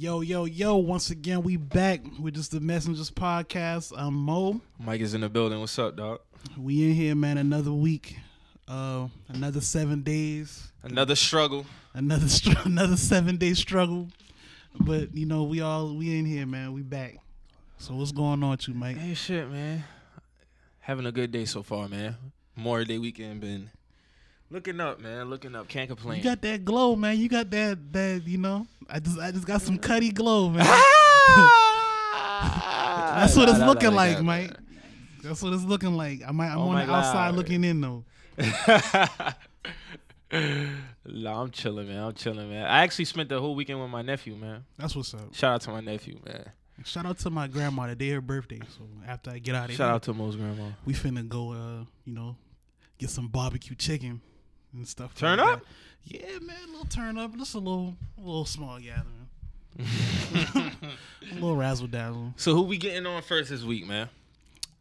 Yo, yo, yo, once again, we back with just the Messengers podcast. I'm Mo. Mike is in the building. What's up, dog? We in here, man, another week. Uh, another seven days. Another struggle. Another str- another seven day struggle. But you know, we all we in here, man. We back. So what's going on with you, Mike? Hey, shit, man. Having a good day so far, man. Memorial Day weekend been looking up, man. Looking up. Can't complain. You got that glow, man. You got that that you know. I just I just got some cutty glow, man. Ah! That's what it's Nah, nah, looking like, nah, Mike. That's what it's looking like. I might I'm Oh on my the outside God. looking in though. nah, I'm chilling, man. I'm chilling, man. I actually spent the whole weekend with my nephew, man. That's what's up. Shout out to my nephew, man. Shout out to my grandma. The day her birthday. So after I get out of here, Shout out to Mo's grandma. we finna go. Uh, you know, get some barbecue chicken and stuff. Turn like up? that. Yeah, man. A little turn up. Just a little, a little small gathering. a little razzle dazzle. So who we getting on first this week, man?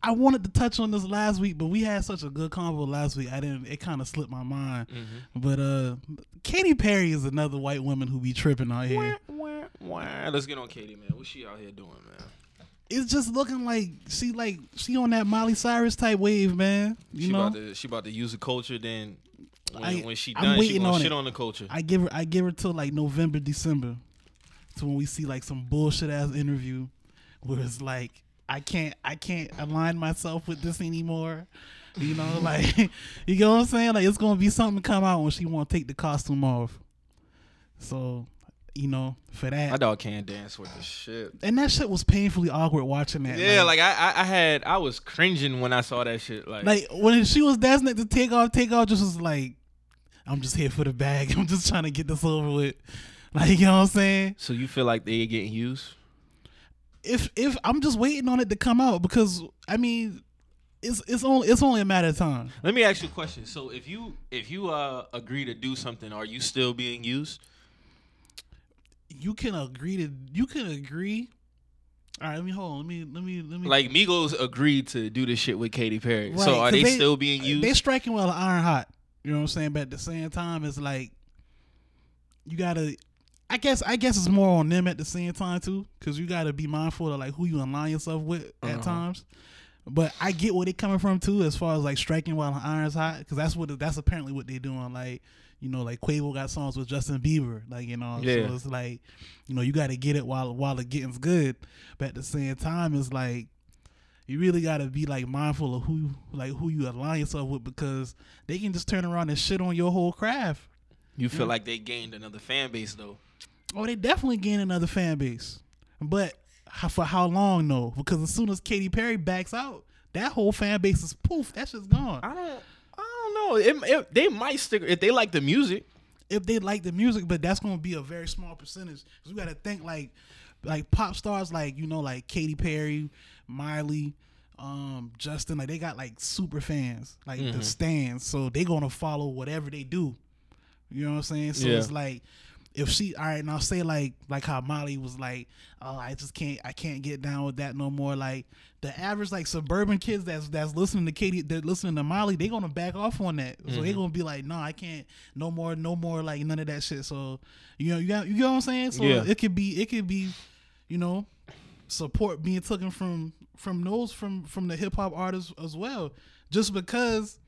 I wanted to touch on this last week, but we had such a good convo last week. I didn't. It kind of slipped my mind. Mm-hmm. But uh, Katy Perry is another white woman who be tripping out here. Wah, wah, wah. Let's get on Katy, man. What's she out here doing, man? It's just looking like she like she on that Miley Cyrus type wave, man. You she know, about to she about to use the culture. Then when, I- when she done, she gonna on shit it. on the culture. I give her I give her till like November, December, to when we see like some bullshit ass interview where it's like I can't I can't align myself with this anymore. You know, like you know what I'm saying? Like it's gonna be something come out when she wanna take the costume off. So, you know, for that. My dog can't dance with the shit. and that shit was painfully awkward watching that. Yeah, like I, I, I had, I was cringing when I saw that shit. Like, like when she was dancing at the take off, take off just was like, I'm just here for the bag. I'm just trying to get this over with. Like, you know what I'm saying? so you feel like they getting used? If if I'm just waiting on it to come out because I mean, it's it's only it's only a matter of time. Let me ask you a question. So if you, if you uh agree to do something, are you still being used? You can agree to you can agree. All right, let me hold on. Let me let me let me. Like Migos agreed to do this shit with Katy Perry. Right, so are they, they- still being used? they striking while the iron hot. You know what I'm saying? But at the same time, it's like you gotta. I guess I guess it's more on them at the same time too, because you gotta be mindful of like who you align yourself with at Uh-huh. times. But I get where they're coming from too, as far as like striking while the iron's hot, because that's what that's apparently what they're doing. Like you know, like Quavo got songs with Justin Bieber, like you know, Yeah. so it's like you know you got to get it while while the getting's good, but at the same time, it's like you really got to be like mindful of who like who you align yourself with because they can just turn around and shit on your whole craft. you feel like they gained another fan base though? Oh, they definitely gained another fan base, but how, for how long though? Because as soon as Katy Perry backs out, that whole fan base is poof. That shit's gone. I don't know. It, it, they might stick if they like the music. if they like the music, but that's gonna be a very small percentage. Cause we gotta think like like pop stars like you know like Katy Perry, Miley, um, Justin. Like they got like super fans, like the stands. So they gonna follow whatever they do. You know what I'm saying? So Yeah. it's like if she all right now say like like how Molly was like, oh I just can't I can't get down with that no more. Like the average like suburban kids that's that's listening to Katy that listening to Molly, they gonna back off on that. So they mm-hmm. gonna be like, no, I can't no more, no more like none of that shit. So you know you got you know what I'm saying? So Yeah. it could be it could be, you know, support being taken from from those from from the hip hop artists as well. Just because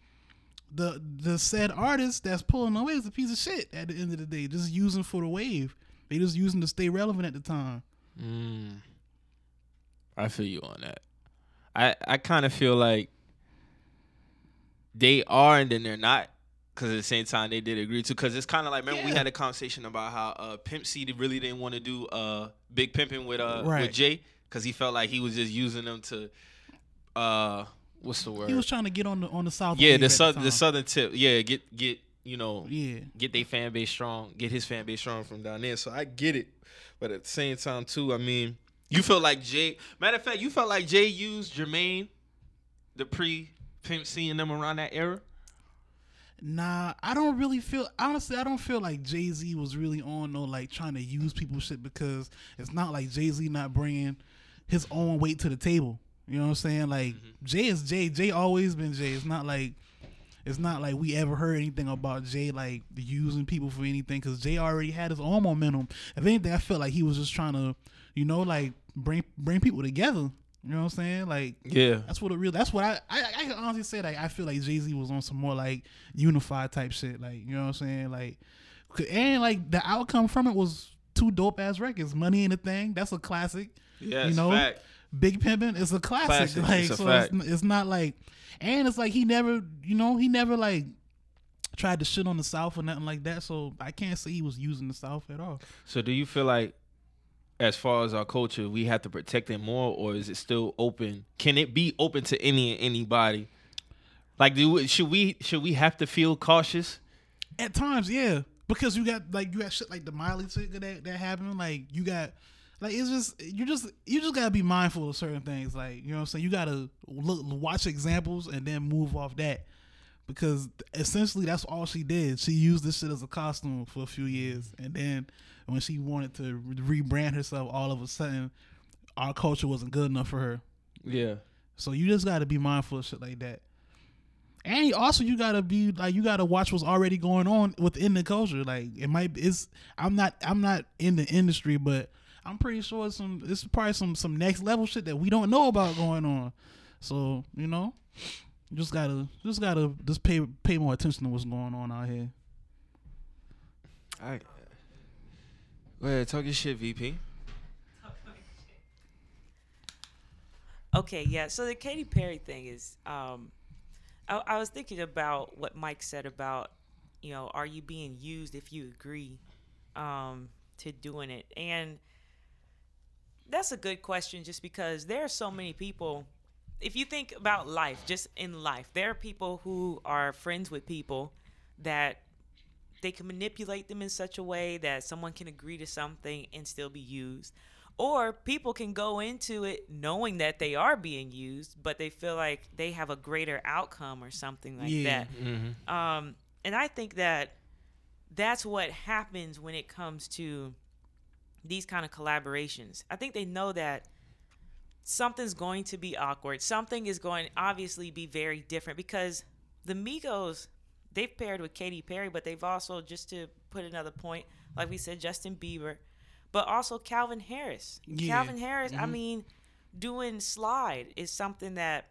the the said artist that's pulling away is a piece of shit at the end of the day. Just using for the wave. They just using to stay relevant at the time. Mm. I feel you on that. I I kind of feel like they are and then they're not. Because at the same time, they did agree to. Because it's kind of like remember we had a conversation about how uh, Pimp C really didn't want to do uh, Big Pimping with uh Right. with Jay because he felt like he was just using them to uh what's the word? He was trying to get on the on the south. yeah, the southern time. the southern tip. Yeah, get get you know Yeah, get their fan base strong, get his fan base strong from down there. So I get it, but at the same time too, I mean, you feel like Jay. Matter of fact, you felt like Jay used Jermaine, the pre Pimp C and them around that era. Nah, I don't really feel honestly. I don't feel like Jay Z was really on no like trying to use people shit because it's not like Jay Z not bringing his own weight to the table. You know what I'm saying? Like mm-hmm. Jay is Jay. Jay always been Jay. It's not like it's not like we ever heard anything about Jay like using people for anything because Jay already had his own momentum. If anything, I felt like he was just trying to, you know, like bring bring people together. You know what I'm saying? Like Yeah. that's what it real. That's what I I, I can honestly say. Like I feel like Jay Z was on some more like unified type shit. Like you know what I'm saying? Like and like the outcome from it was two dope ass records. Money ain't a thing. That's a classic. Yeah, you know, fact. Big Pimpin' is a classic. Classic. Like It's so, it's, it's not like, and it's like he never, you know, he never like tried to shit on the South or nothing like that. So I can't say he was using the South at all. So do you feel like as far as our culture, we have to protect it more or is it still open? Can it be open to any and anybody? Like do should we should we have to feel cautious? At times, yeah, because you got like you got shit like the Miley shit that that happened. Like you got. Like it's just you just you just gotta be mindful of certain things. Like you know what I'm saying. You gotta look watch examples and then move off that because essentially that's all she did. She used this shit as a costume for a few years, and then when she wanted to re- rebrand herself, all of a sudden our culture wasn't good enough for her. Yeah. So you just got to be mindful of shit like that. And also you gotta be like you gotta watch what's already going on within the culture. Like it might it's I'm not I'm not in the industry, but I'm pretty sure it's some it's probably some some next level shit that we don't know about going on. So you know, just gotta just gotta just pay pay more attention to what's going on out here. I Go ahead, talk your shit, VP. Okay, yeah. So the Katy Perry thing is, um, I, I was thinking about what Mike said about, you know, are you being used if you agree um, to doing it? And that's a good question, just because there are so many people. If you think about life, just in life, there are people who are friends with people that they can manipulate them in such a way that someone can agree to something and still be used. Or people can go into it knowing that they are being used, but they feel like they have a greater outcome or something like Yeah. that. Um, and I think that that's what happens when it comes to these kind of collaborations. I think they know that something's going to be awkward. Something is going to obviously be very different because the Migos, they've paired with Katy Perry, but they've also, just to put another point, like we said, Justin Bieber, but also Calvin Harris. Yeah. Calvin Harris, I mm-hmm. mean, doing Slide is something that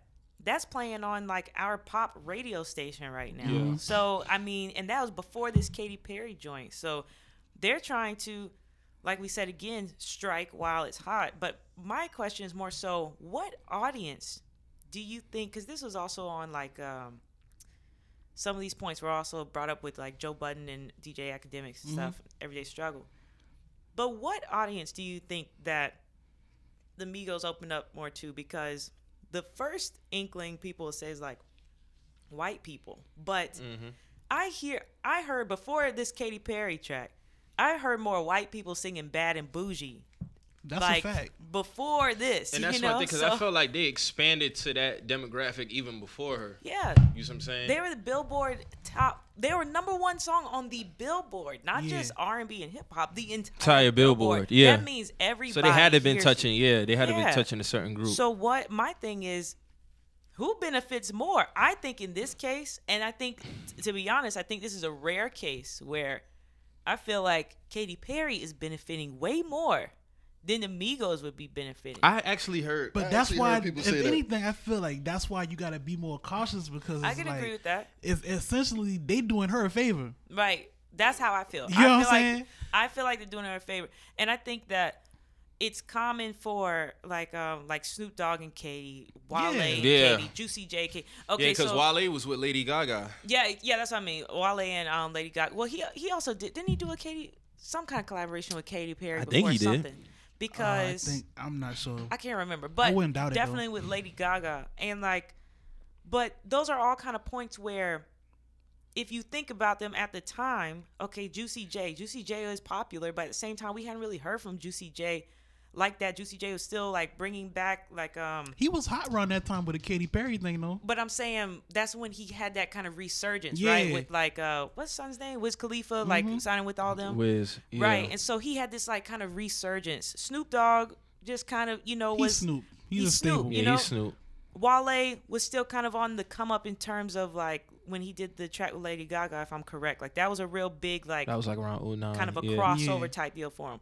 that's playing on like our pop radio station right now. Yeah. So, I mean, and that was before this Katy Perry joint. So, they're trying to like we said again, strike while it's hot. But my question is more so, what audience do you think? Because this was also on like um, some of these points were also brought up with like Joe Budden and DJ Akademiks and stuff, Everyday Struggle. But what audience do you think that the Migos opened up more to? Because the first inkling people say is like white people, but I hear I heard before this Katy Perry track, I heard more white people singing "Bad and Bougie." That's like a fact. before this, And you that's know. one thing because so, I felt like they expanded to that demographic even before her. yeah, You see what I'm saying? they were the Billboard top. They were number one song on the Billboard, not Yeah. just R and B and hip hop. The entire Entire Billboard, yeah. That means everybody. so they had to have been hears touching, yeah, they had to have Yeah. been touching a certain group. So what my thing is, who benefits more? I think in this case, and I think to be honest, I think this is a rare case where I feel like Katy Perry is benefiting way more than the Migos would be benefiting. I actually heard But I that's why, people if say that. anything, I feel like that's why you got to be more cautious because I it's can like, agree with that. It's essentially they doing her a favor. Right. That's how I feel. You I know feel what I'm like saying? I feel like they're doing her a favor. And I think that it's common for like um like Snoop Dogg and Katy, Wale Yeah. and Yeah. Katy, Juicy J K. yeah, Okay, because so Wale was with Lady Gaga. yeah, yeah, that's what I mean. Wale and um Lady Gaga. Well, he he also did didn't he do a Katy some kind of collaboration with Katy Perry I before think he did. something? Uh, I Because think I'm not sure. I can't remember, but wouldn't doubt it, definitely with Lady Gaga and like, but those are all kind of points where, if you think about them at the time, okay, Juicy J, Juicy J is popular, but at the same time, we hadn't really heard from Juicy J like that. Juicy J was still like bringing back like um. He was hot around that time with the Katy Perry thing though. But I'm saying that's when he had that kind of resurgence, Yeah. right? With like uh, what's son's name? Wiz Khalifa, like Mm-hmm. signing with all them. Wiz, yeah. Right. And so he had this like kind of resurgence. Snoop Dogg just kind of, you know, He's was Snoop. He's, he's a staple. Snoop, yeah, you know? he's Snoop. Wale was still kind of on the come up in terms of like when he did the track with Lady Gaga, if I'm correct. Like that was a real big like That was like around 09. kind of a yeah. crossover Yeah. type deal for him.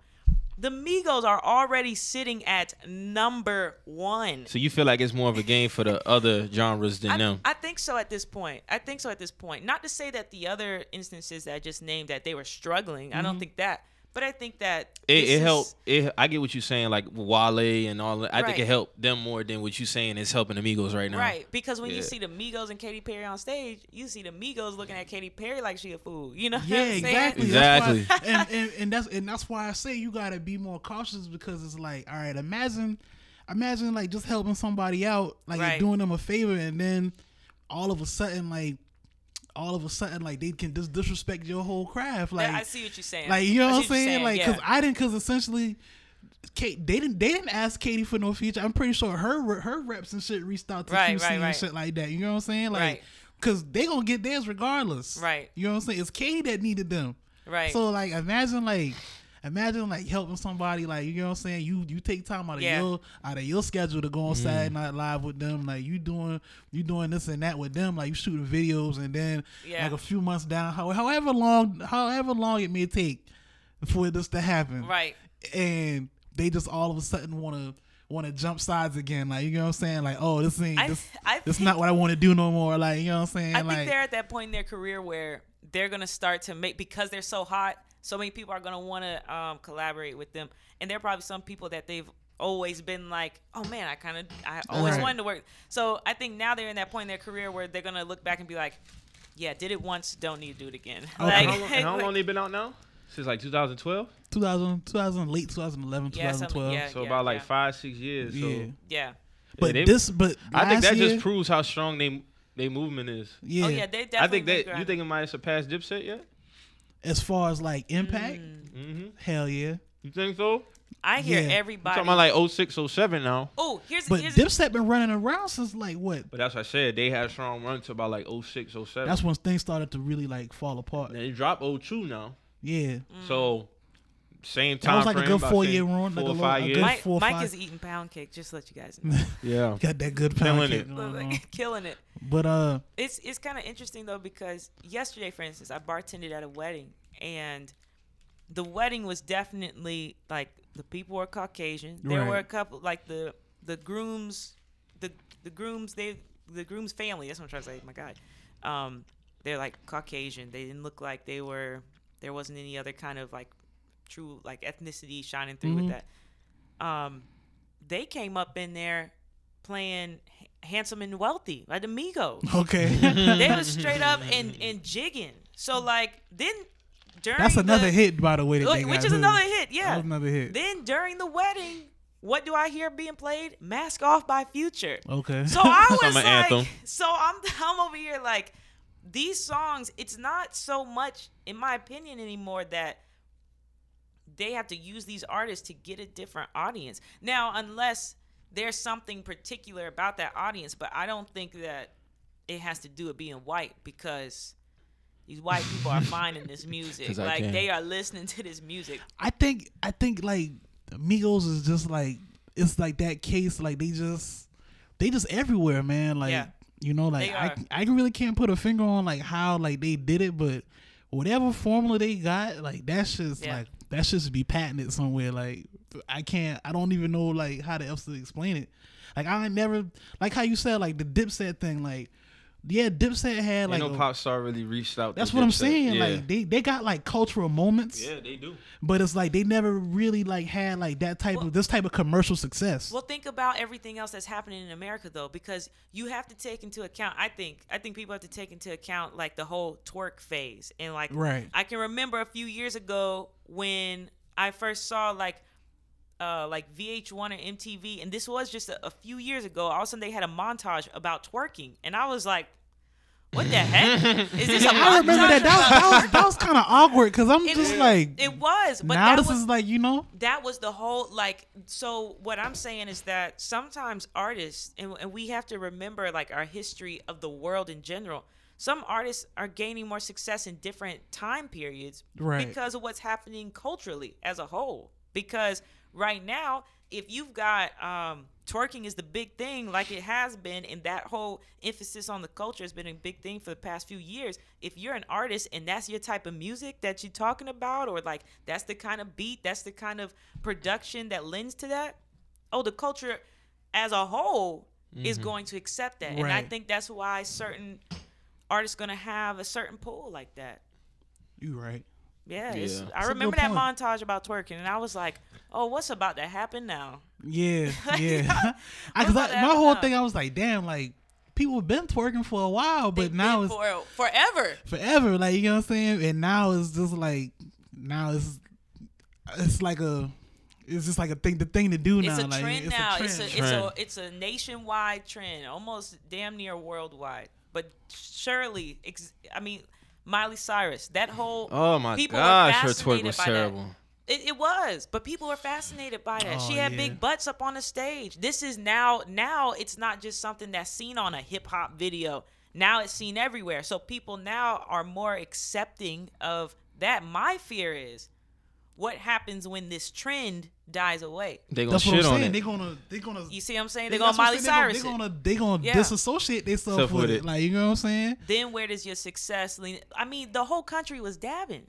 The Migos are already sitting at number one. So you feel like it's more of a game for the other genres than I, them. I think so at this point. I think so at this point. Not to say that the other instances that I just named that they were struggling. I don't mm-hmm. think that. But I think that It, this it is- helped. It, I get what you're saying, like Wale and all that. I think it helped them more than what you're saying is helping Amigos right now. Right, because when you see the Migos and Katy Perry on stage, you see the Migos looking at Katy Perry like she a fool. You know? what Yeah, I'm saying? exactly. Exactly. That's why, and, and and that's and that's why I say you gotta be more cautious because it's like, all right, imagine, imagine like just helping somebody out, like Right. doing them a favor, and then all of a sudden, like, all of a sudden, like they can just disrespect your whole craft, like, I see what you're saying. like you know what I'm you're saying, like, yeah. cause I didn't, cause essentially. Kate, they didn't. They didn't ask Katy for no feature. I'm pretty sure her her reps and shit reached out to Right, QC right, and right. shit like that. You know what I'm saying? Like, Right. cause they gonna get theirs regardless. Right. You know what I'm saying? It's Katy that needed them. right. So like imagine like imagine like helping somebody like you know what I'm saying you you take time out of Yeah. your out of your schedule to go on mm. Saturday Night Live with them like you doing you doing this and that with them like you shooting videos and then Yeah. like a few months down how, however long however long it may take for this to happen right. and they just all of a sudden want to want to jump sides again like you know what I'm saying like oh this ain't I- this I this think- not what I want to do no more like you know what I'm saying I like think they're at that point in their career where they're gonna start to make because they're so hot. So many people are gonna want to um, collaborate with them, and there are probably some people that they've always been like, oh man, I kind of I always Right. wanted to work. So I think now they're in that point in their career where they're gonna look back and be like, yeah, did it once, don't need to do it again. Okay. Like, How long, how long they been out now? Since like 2012. 2000 2000 late 2011 Yeah, 2012 yeah. So about like five, six years. So Yeah. yeah. But they- this, but I think that year, just proves how strong they they movement is. yeah. Oh yeah, they definitely. I think that you think it might have surpassed Dipset yet? As far as like impact, Mm-hmm. hell yeah. You think so? I hear Yeah. I'm everybody. talking about like 06, 07 now. oh, here's But here's Dipset been running around since like what? But that's what I said. They had a strong run to about like 06, 07. That's when things started to really like fall apart. Then they dropped 02 now. Yeah, Mm. So same That time was like a good four-year run, Four like a or little- five a years. good- Mike, four or Mike five- is eating pound cake, just to let you guys know. yeah. got that good pound Killing cake it. going. Killing it. But uh, It's it's kind of interesting though because yesterday, for instance, I bartended at a wedding, and the wedding was definitely like the people were Caucasian. There Right. were a couple like the the grooms, the the grooms they the groom's family. That's what I'm trying to say. My God, um, they're like Caucasian. They didn't look like they were. There wasn't any other kind of like true like ethnicity shining through Mhm. with that. Um, they came up in there playing handsome and wealthy like the Migos okay, they was straight up and and jigging. So like then during that's another the, hit by the way. That they which is too. another hit. That Yeah. was another hit. Then during the wedding, what do I hear being played? Mask Off by Future. Okay, So I was Summer like, anthem. so I'm I'm over here like these songs. It's not so much, in my opinion, anymore that they have to use these artists to get a different audience. Now, unless there's something particular about that audience, but I don't think that it has to do with being white because these white people are finding this music. Like can. they are listening to this music. I think I think like Migos is just like it's like that case. Like they just they just everywhere, man. Like Yeah. you know, like I. I really can't put a finger on like how like they did it, but whatever formula they got, like that's just Yeah. like that should be patented somewhere. Like I can't I don't even know like how to else to explain it. Like I never like how you said like the Dipset thing. Like yeah, Dipset had like Ain't no a- pop star really reached out. to that's what I'm saying. Yeah. Like they, they got like cultural moments, yeah, they do. but it's like they never really like had like that type Well- of this type of commercial success. Well, think about everything else that's happening in America though, because you have to take into account. I think I think people have to take into account like the whole twerk phase and like Right. I can remember a few years ago when I first saw like uh like VH1 or MTV, and this was just a, a few years ago. All of a sudden they had a montage about twerking, and I was like, "What the heck is this?" A I remember that. That was, that was, that was kind of awkward because I'm It just like It was, but now that this was, is like you know that was the whole like so what i'm saying is that sometimes artists and, and we have to remember like our history of the world in general some artists are gaining more success in different time periods Right. because of what's happening culturally as a whole because right now, if you've got um, twerking is the big thing, like it has been, and that whole emphasis on the culture has been a big thing for the past few years. If you're an artist and that's your type of music that you're talking about, or like that's the kind of beat, that's the kind of production that lends to that, oh, the culture as a whole is going to accept that, and I think that's why certain artists gonna have a certain pull like that. You right. Yeah, Yeah. I That's remember that point. montage about twerking, and I was like, "Oh, what's about to happen now?" Yeah, yeah. I, cause I, my whole now? thing, I was like, damn, like people have been twerking for a while, but They've now been it's for forever. forever. Like you know what I'm saying? And now it's just like now it's it's like a it's just like a thing the thing to do now. It's a like, trend it's now. A It's a trend. it's a it's a nationwide trend, almost damn near worldwide. But surely, ex- I mean, Miley Cyrus, that whole Oh my people were gosh, her twerk was by that. terrible. It, it was, but people were fascinated by that. she Oh, had yeah. big butts up on the stage. This is now now it's not just something that's seen on a hip hop video. Now it's seen everywhere. So people now are more accepting of that. My fear is what happens when this trend dies away. They gonna That's what I'm shit on saying. it. They're gonna they're gonna You see what I'm saying? they- They're going that's what I'm Miley saying, Cyrus. They're it. gonna they're gonna Yeah. disassociate themselves Stuff with, with it. it. Like you know what I'm saying? Then where does your success lean? I mean, the whole country was dabbing.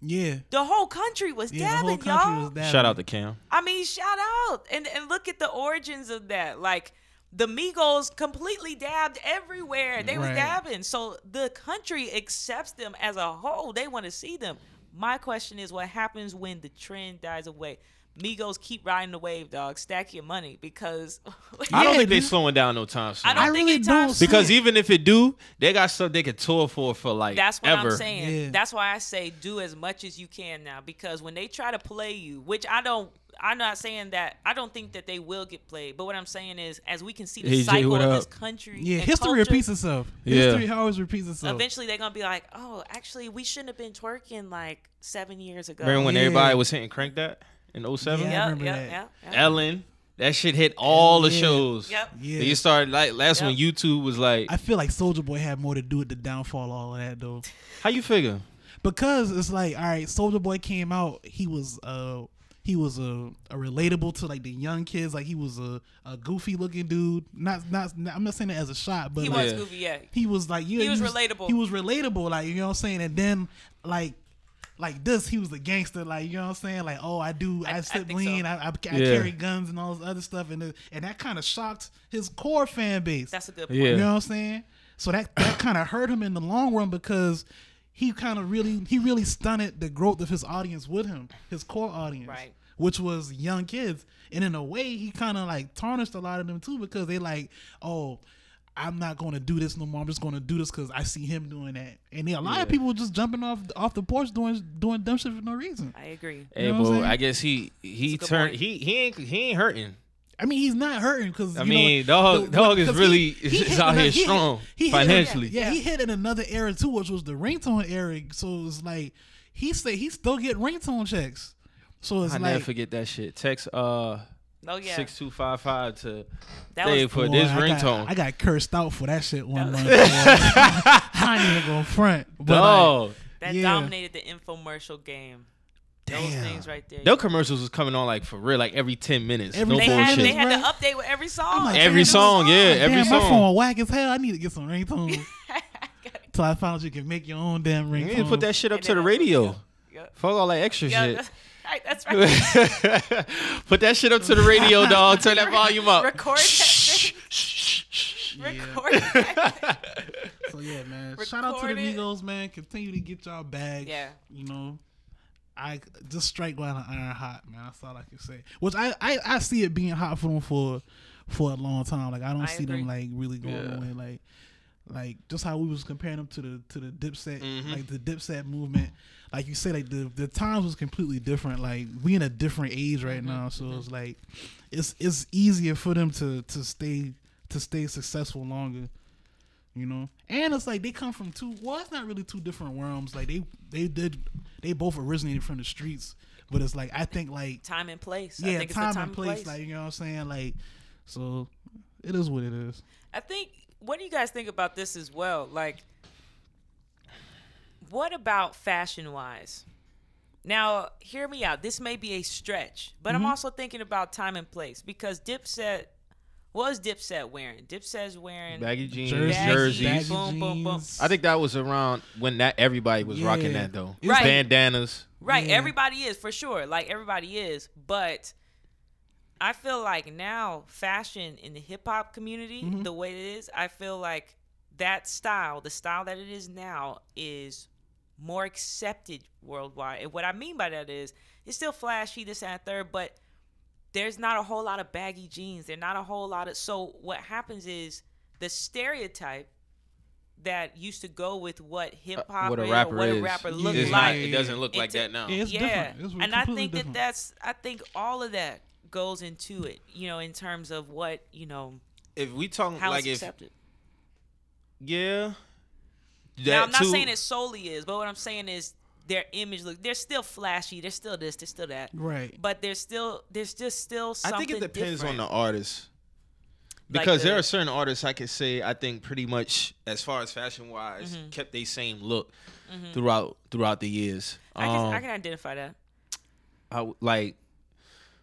Yeah. The whole country was Yeah, the dabbing, whole country y'all. was that. Shout out to Cam. I mean, shout out and and look at the origins of that. Like the Migos completely dabbed everywhere. They was Right. dabbing, so the country accepts them as a whole. They want to see them. My question is, what happens when the trend dies away? Migos keep riding the wave, dog. Stack your money because I don't think they slowing down no time soon. I don't I think really anytime don't soon. because even if it do, they got stuff they could tour for for like That's what ever. I'm saying. Yeah. That's why I say do as much as you can now because when they try to play you, which I don't I'm not saying that I don't think that they will get played, but what I'm saying is as we can see the Hey, cycle what of this country. Yeah, and history culture, repeats itself. Yeah. History always repeats itself. Eventually they're gonna be like, Oh, actually we shouldn't have been twerking like seven years ago. Remember when Yeah. everybody was hitting crank that in 07? Yeah. I Yep, remember yep, that. yep, yep. Ellen, that shit hit all the Yeah. shows. Yep. Yeah. You started like that's when YouTube was like, I feel like Soulja Boy had more to do with the downfall of all of that though. how you figure? because it's like all right Soulja Boy came out he was uh he was a, a relatable to like the young kids like he was a, a goofy looking dude not, not i'm not saying that as a shot but He like, was goofy, yeah. he was like yeah, He was relatable. he was relatable like you know what i'm saying and then like like this he was a gangster like you know what i'm saying like oh i do I- i, I sip lean so. I, I, I Yeah. carry guns and all this other stuff and, it- and that kind of shocked his core fan base That's a good point. Yeah. you know what I'm saying? So that that kind of hurt him in the long run because he kind of really he really stunted the growth of his audience with him, his core audience, Right. Which was young kids, and in a way, he kind of like tarnished a lot of them too because they like, oh. I'm not going to do this no more. I'm just going to do this because I see him doing that, and then a lot Yeah. of people just jumping off off the porch doing doing dumb shit for no reason. I agree. Hey, know I'm bro. I guess he he That's a good turned he he ain't he ain't hurting. I mean, he's not hurting because I mean, dog- dog is really- is out here strong financially. yeah, he hit in another era too, which was the ringtone era. So it's like he say he still get ringtone checks. So it's I never like forget that shit. Text uh Oh yeah. six two five five to That was for boy, this I got- ringtone. I got cursed out for that shit one month. I ain't even gonna front. But like, Dog, that yeah. dominated the infomercial game. Those Damn. things right there. their commercials was coming on like for real, like every ten minutes. Every no they bullshit. had, they had to update with every song. I'm like, Every damn, this song, is- yeah, damn, every My song. phone whack as hell. I need to get some ringtone. Till I found out you can make your own damn You ringtone. need to put that shit up And to the then- radio. Yep. Fuck all that extra Yeah, shit. That's right. That's right. Put that shit up to the radio, dog. Turn that volume up. Record that thing. Record that. So yeah, man. Shout out to the Record it. Migos, man. Continue to get y'all bags. Yeah. You know, I just strike while the iron hot, man. That's all I can say. Which I, I I see it being hot for them for for a long time. Like I don't I see agree. them like really going Yeah. away. Like like just how we was comparing them to the to the Dipset Mhm. like the Dipset movement. Like you said, like the the times was completely different. Like we in a different age right now, so it's like it's it's easier for them to to stay to stay successful longer you know. And it's like they come from two. Well, it's not really two different realms. Like they they did they both originated from the streets, but it's like I think like Time and place. I yeah, think time, it's the time and place, Like you know what I'm saying. Like so, it is what it is. I think. What do you guys think about this as well? Like, what about fashion wise? Now, hear me out. This may be a stretch, but Mm-hmm. I'm also thinking about time and place because Dipset, what was Dipset wearing? Dipset's wearing Baggy jeans, Jersey, jerseys. baggy boom, boom, boom. jeans. I think that was around when that everybody was rocking that though. Right. Bandanas. Right, Yeah. everybody is for sure. Like everybody is, but I feel like now fashion in the hip hop community, Mm-hmm. the way it is, I feel like that style, the style that it is now, is more accepted worldwide. And what I mean by that is, it's still flashy, this and that, third, but there's not a whole lot of baggy jeans. There's not a whole lot of. So what happens is the stereotype that used to go with what hip hop Uh, what a rapper or a rapper Yeah. looked It's like. not, it doesn't look like a- that now. Yeah, it's yeah, different. It's and I completely think that that's I think all of that goes into it. You know, in terms of what you know If we talking how like it's if accepted. yeah. now that I'm not too- saying it solely is, but what I'm saying is their image look. They're still flashy. They're still this. They're still that. Right. But there's still there's just still I think it depends different. on the artist. Like Because there are certain artists I could say I think pretty much as far as fashion wise Mm-hmm. kept the same look throughout throughout the years. I can I Um, can identify that. I w- like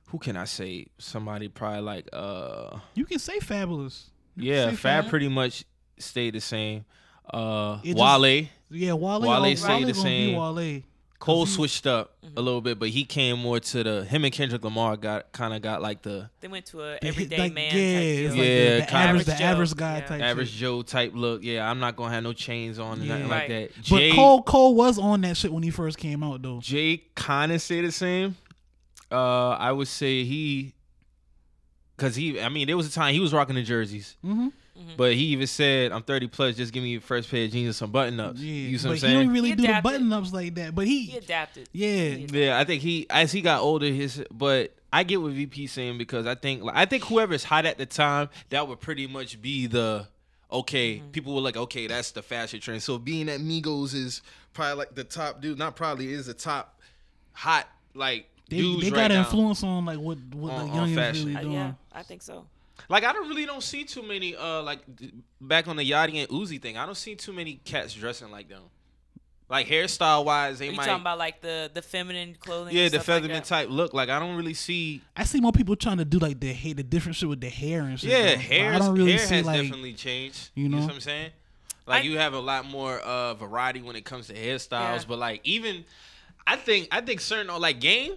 who can I say? Somebody probably like uh You can say Fabolous. You yeah, say Fab pretty much stayed the same. Uh It just- Wale Yeah, Wale. Wale Wale stayed Wale the same. Be Wale. Cole he- switched up Mm-hmm. a little bit, but he came more to the him and Kendrick Lamar got kind of got like the They went to a The- everyday like, man yeah, type it's deal. like Yeah, the, the kinda- average, the Average guy Yeah. type. average shit. Joe type look. Yeah, I'm not gonna have no chains on and nothing Yeah. like Right. that. But Cole Cole was on that shit when he first came out though. Jay kind of say the same. Uh, I would say he, cause he. I mean, there was a time he was rocking the jerseys, Mm-hmm. but he even said, "I'm 30 plus. Just give me your first pair of jeans and some button ups." Yeah, you see what I'm but he saying? don't really He do the button ups like that. But he, He adapted. yeah, He Yeah, I think he as he got older, his but I get what VP saying because I think like I think whoever's hot at the time that would pretty much be the okay. Mm-hmm. People were like, okay, that's the fashion trend. So being that Migos is probably like the top dude, not probably is the top hot like they, dudes they right got now. influence on like what what On- the on youngins fashion. really Uh, doing. yeah, I think so. Like I don't really don't see too many uh like back on the Yachty and Uzi thing. I don't see too many cats dressing like them. Like hairstyle wise, they Are you might talking about like the the feminine clothing? yeah and the stuff like featherman type look. Like I don't really see I see more people trying to do like the hair, the different shit with the hair and shit. Yeah, hair. I don't really hair see has like definitely changed. you You know, know? what I'm saying? Like I- you have a lot more uh variety when it comes to hairstyles, Yeah. but like even I think I think certain like game,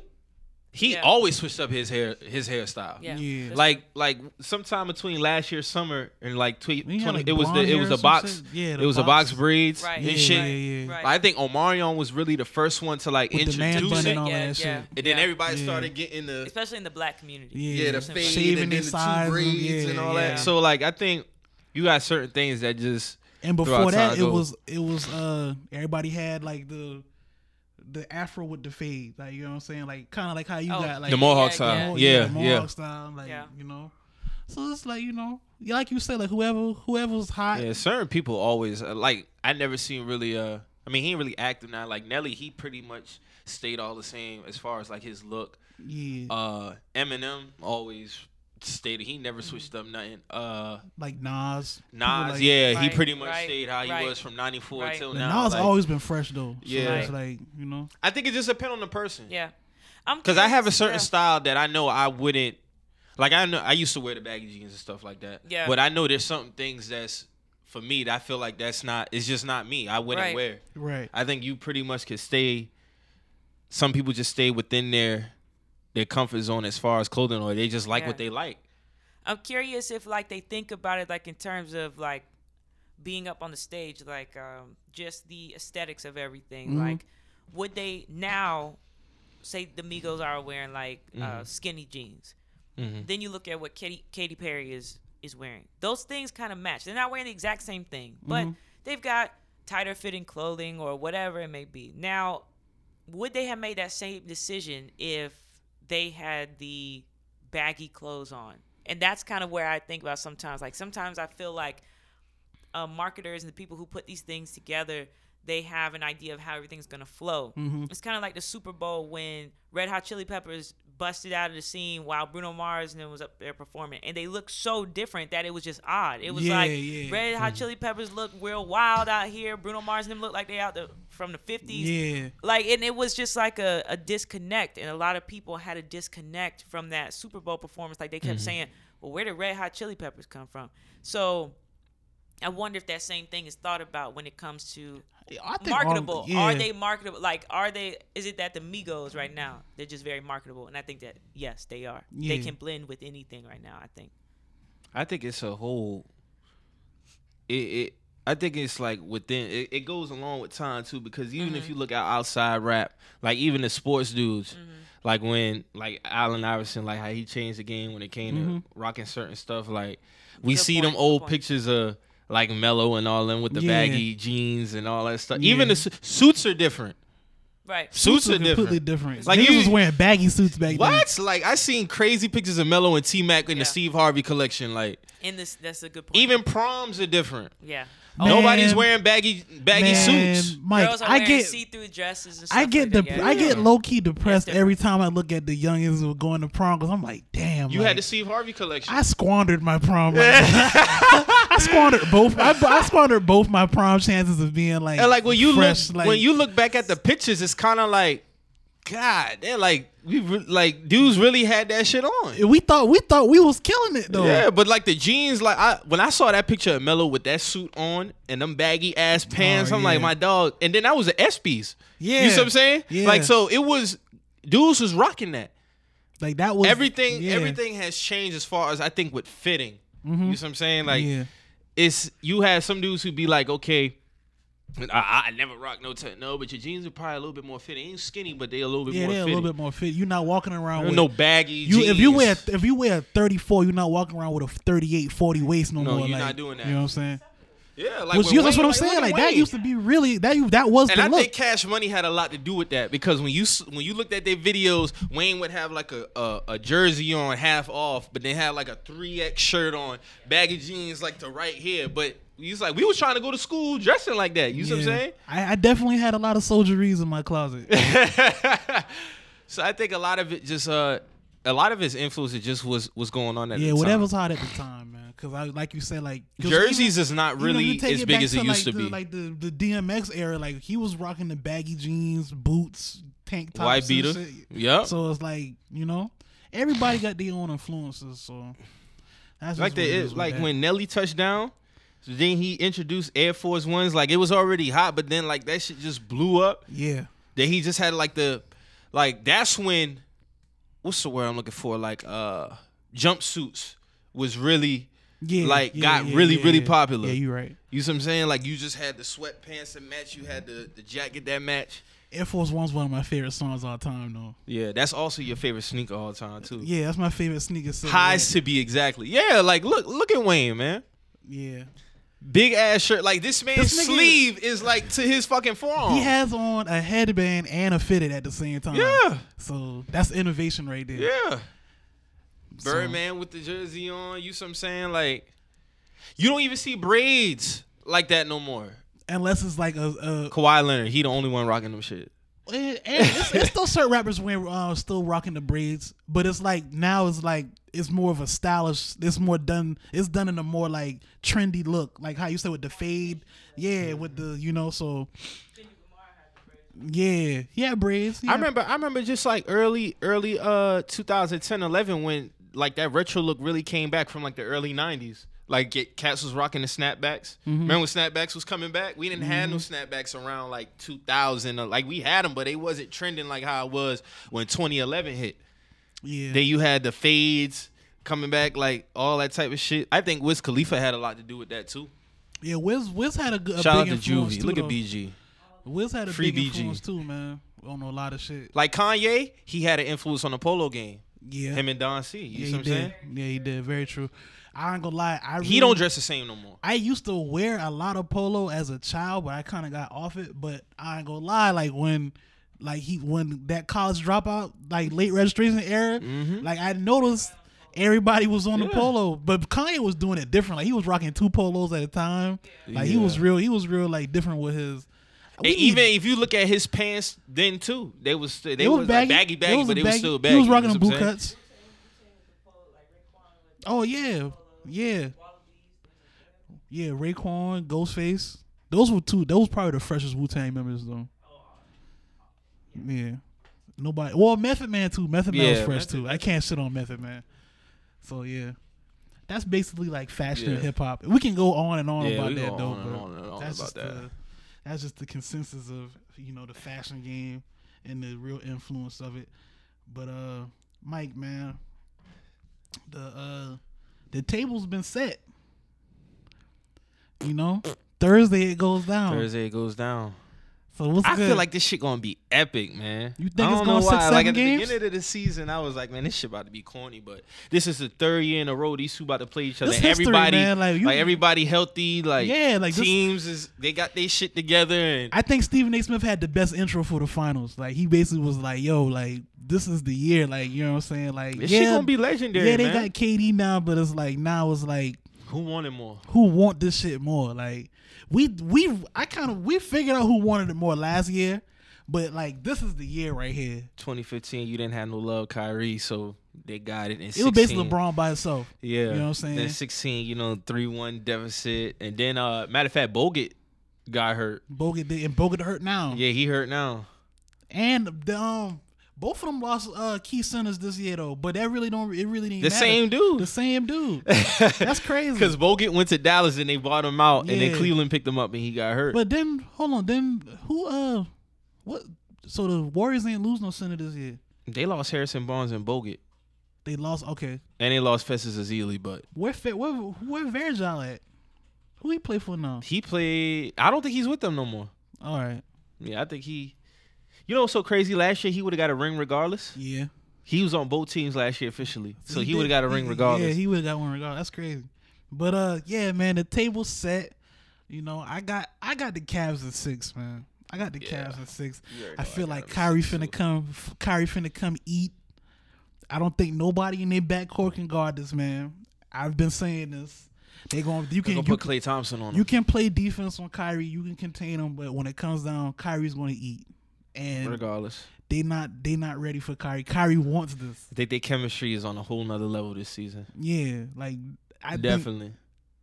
he Yeah. always switched up his hair his hairstyle. Yeah. Yeah. Like like sometime between last year's summer and like twe- He had, 20, like, it was the it was a box shit. Yeah, it the was a box box. braids Right. and Yeah, shit. yeah, yeah. Right. I think Omarion was really the first one to like With the man introduce it, and all Yeah, that yeah. shit. and then Yeah. everybody Yeah. started getting the especially in the black community. Yeah, yeah, the Shaving fade Shaving and then the sides two and- braids yeah, and all yeah. that. So like I think you got certain things that just And before that, it was it was uh everybody had like the the afro with the fade, like you know what I'm saying, like kind of like how you Oh, got like the Mohawk yeah, style. yeah. Yeah, the yeah. Mohawk style, like Yeah. you know. So it's like you know, like you said, like whoever whoever's hot, Yeah, certain people always uh, like. I never seen really. Uh, I mean, he ain't really active now. Like Nelly, he pretty much stayed all the same as far as like his look. yeah, Uh, Eminem always stayed. He never switched up nothing. Uh, like Nas. People Nas, like- yeah, he pretty much right, stayed how he right, was from '94 right. till But now. Nas like, always been fresh though. So Yeah. it's like you know, I think it just depends on the person. Yeah. I'm Because I have a certain yeah. style that I know I wouldn't. Like I know I used to wear the baggy jeans and stuff like that. Yeah. But I know there's some things that's for me that I feel like that's not. It's just not me. I wouldn't Right. wear. right? I think you pretty much could stay. Some people just stay within their their comfort zone as far as clothing, or they just like what they like. I'm curious if like they think about it like in terms of like being up on the stage, like um, just the aesthetics of everything. Mhm. Like, would they now say the Migos are wearing like uh, Mhm. skinny jeans? Mm-hmm. Then you look at what Katy Katy Perry is is wearing. Those things kind of match. They're not wearing the exact same thing, but Mhm. they've got tighter fitting clothing or whatever it may be. Now, would they have made that same decision if they had the baggy clothes on? And that's kind of where I think about sometimes. Like sometimes I feel like uh, marketers and the people who put these things together, they have an idea of how everything's gonna flow. Mhm. It's kind of like the Super Bowl when Red Hot Chili Peppers busted out of the scene while Bruno Mars and them was up there performing, and they looked so different that it was just odd. It was Yeah, like yeah. Red Hot mm-hmm. Chili Peppers look real wild out here. Bruno Mars and them look like they out the from the fifties. Yeah. Like and it was just like a, a disconnect, and a lot of people had a disconnect from that Super Bowl performance. Like they kept mm-hmm. saying, "Well, where did Red Hot Chili Peppers come from?" So. I wonder if that same thing is thought about when it comes to I think marketable. yeah. Are they marketable? Like, are they? Is it that the Migos right now they're just very marketable? And I think that yes, they are. They can blend with anything right now. I think. I think it's a whole. It, it I think it's like within. It, it goes along with time too because even if mm-hmm. you look at outside rap, like even the sports dudes, mm-hmm. like when like Allen Iverson, like how he changed the game when it came to mm-hmm. rocking certain stuff. Like we Good see point, them good old point. pictures of like Melo and all them with the Yeah. baggy jeans and all that stuff. Yeah. Even the su- suits are different. Right. Suits, are completely different. different. Like, he was wearing baggy suits back then. What? Like I seen crazy pictures of Melo and T Mac in Yeah. the Steve Harvey collection. Like In this, that's a good point. even proms are different. yeah. Man, Nobody's wearing baggy baggy man, suits. Mike, Girls are I wearing get see-through dresses and stuff I get like the. I get low key depressed every time I look at the youngins who are going to prom because I'm like, damn. You like, had the Steve Harvey collection. I squandered my prom. Like, I squandered both. I, I squandered both my prom chances of being like, and like when you fresh, look like, when you look back at the pictures, it's kind of like, God, they're like we re- like dudes really had that shit on. we thought we thought we was killing it though. Yeah, but like the jeans, like I when I saw that picture of Melo with that suit on and them baggy ass oh, pants, Oh, I'm like my dog. And then that was the ESPYS. Yeah. you see what I'm saying? Yeah. Like so, it was dudes was rocking that. like that was everything yeah. everything has changed as far as I think with fitting. You mm-hmm. know what I'm saying? Like yeah. it's you had some dudes who be like, okay, I, I never rock no t- no, but your jeans are probably a little bit more fitting. Ain't skinny, but they a little bit Yeah, more they're a little bit more fit. You're not walking around with no baggy you jeans. if you wear if you wear 34, you're not walking around with a 38, 40 waist no, No, more. you're like, not doing that. You know what I'm saying? Yeah, like you, that's what I'm saying. Like at that used to be really that you that was And the I look. think Cash Money had a lot to do with that because when you when you looked at their videos, Wayne would have like a, a, a jersey on half off, but they had like a three X shirt on, baggy jeans like to right here. But he's like, we was trying to go to school dressing like that. You see what I'm saying? I, I definitely had a lot of soldieries in my closet. so I think a lot of it just uh a lot of his influence it just was was going on at yeah, the whatever's hot at the time, man. Because I like you said, like Jerseys even- is not if you really as big as it used like, to the, be. Like the the DMX era, like he was rocking the baggy jeans, boots, tank tops, White beater. Yep. So it's like you know, everybody got their own influences. So that's like the is it, like that. when Nelly touched down, so then he introduced Air Force Ones. Like it was already hot, but then like that shit just blew up. yeah, Then he just had like the like that's when what's the word I'm looking for? Like uh jumpsuits was really yeah, like, yeah, got yeah, really, yeah, really popular. Yeah, you're right. you see what I'm saying? Like you just had the sweatpants that match, you had the, the jacket that match. Air Force One's one of my favorite songs all time, though. Yeah, that's also your favorite sneaker all time too. Yeah, that's my favorite sneaker. silhouette. Highs to be exactly. Yeah, like look look at Wayne, man. Yeah, Big ass shirt. Like this man's This sleeve is like to his fucking forearm. he has on a headband and a fitted at the same time. Yeah. so that's innovation right there. Yeah. So- Birdman with the jersey on. You see what I'm saying? Like, you don't even see braids like that no more. unless it's like a, a Kawhi Leonard, he the only one rocking them shit. and it's, it's still certain rappers wearing uh, still rocking the braids, but it's like now it's like it's more of a stylish. It's more done. It's done in a more like trendy look, like how you said with the fade. Yeah, with the you know so. Yeah, yeah, braids. Yeah. I remember I remember just like early early uh 2010 11 when like that retro look really came back from like the early 90s. Like get cats was rocking the snapbacks. Mm-hmm. Remember when snapbacks was coming back? We didn't have no snapbacks around like 2000. or- Like we had them, but they wasn't trending like how it was when 2011 hit. Yeah, Then you had the fades coming back, like all that type of shit. I think Wiz Khalifa had a lot to do with that too. yeah. Wiz Wiz had a good Shout out to Juvie. too, Look though. at BG. Wiz had a Free big BG. influence too, man. On a lot of shit. Like Kanye, he had an influence on the polo game. Yeah, Him and Don C. You yeah, see he what I'm did. saying? Yeah, he did. Very true. I ain't gonna lie. I He really- don't dress the same no more. I used to wear a lot of polo as a child, but I kind of got off it. But I ain't gonna lie, like when, like he when that college dropout, like late registration era, like I noticed everybody was on the Mm-hmm. Polo, but Kanye was doing it different. Like he was rocking two polos at a time. Like he was real. He was real like different with his. Need- even if you look at his pants, then too, they was they, It was, like baggy, baggy, was but they was still baggy. He was rocking you them know boot cuts. Oh yeah, yeah, yeah. Raekwon, Ghostface. Those were two. Those were probably the freshest Wu Tang members though. Yeah. Nobody. Well, Method Man too. Method Man was fresh Method- too. I can't shit on Method Man. So yeah, that's basically like fashion and hip hop. We can go on and on Yeah, about that though. on and but on and on that's about just that. The, that's just the consensus of you know the fashion game and the real influence of it. But uh, Mike, man, the uh, the table's been set. You know, Thursday it goes down. Thursday it goes down. So what's I good? feel like this shit gonna be epic, man. You think I it's don't going know six, why. seven like at games? the beginning of the season, I was like, man, this shit about to be corny. But this is the third year in a row these two about to play each other. This history, everybody, man. Like, you- everybody healthy. Like Yeah, like, this- teams is they got their shit together and I think Stephen A. Smith had the best intro for the finals. Like he basically was like, "Yo, like this is the year." Like you know what I'm saying? Like this yeah, shit gonna be legendary. yeah, they man. got KD now, but it's like now it's like Who wanted more? who want this shit more? Like we we I kind of we figured out who wanted it more last year, but like this is the year right here. 2015, you didn't have no love, Kyrie, so they got it. In It 16, was basically LeBron by itself. Yeah, You know what I'm saying? Then 16, you know, three one deficit, and then uh, matter of fact, Bogut got hurt. Bogut did, and Bogut hurt now. Yeah, he hurt now. And the, um both of them lost uh key centers this year though, but that really don't it really didn't The matter. same dude. The same dude. That's crazy. Because Bogut went to Dallas and they bought him out, and then Cleveland picked him up and he got hurt. But then hold on, then who uh what so the Warriors ain't lose no center this year. they lost Harrison Barnes and Bogut, They lost okay. and they lost Festus Ezeli, but Where where where Virgil at? Who he play for now? he played. I don't think he's with them no more. All right. Yeah, I think he. You know what's so crazy? Last year he would have got a ring regardless. Yeah. He was on both teams last year officially, so he, did- would have got a ring regardless. Yeah, he would have got one regardless. That's crazy. But uh yeah, man, the table's set. You know, I got I got the Cavs at six, man. I got the Yeah. Cavs at six. I know I feel like Kyrie finna too. come Kyrie finna come eat. I don't think nobody in their backcourt can guard this man. I've been saying this. They going you can gonna you put Klay Thompson on You him. can play defense on Kyrie, you can contain him, but when it comes down, Kyrie's going to eat, and regardless. they not they not ready for Kyrie. Kyrie wants this. I think their chemistry is on a whole nother level this season. Yeah, like I think, Definitely.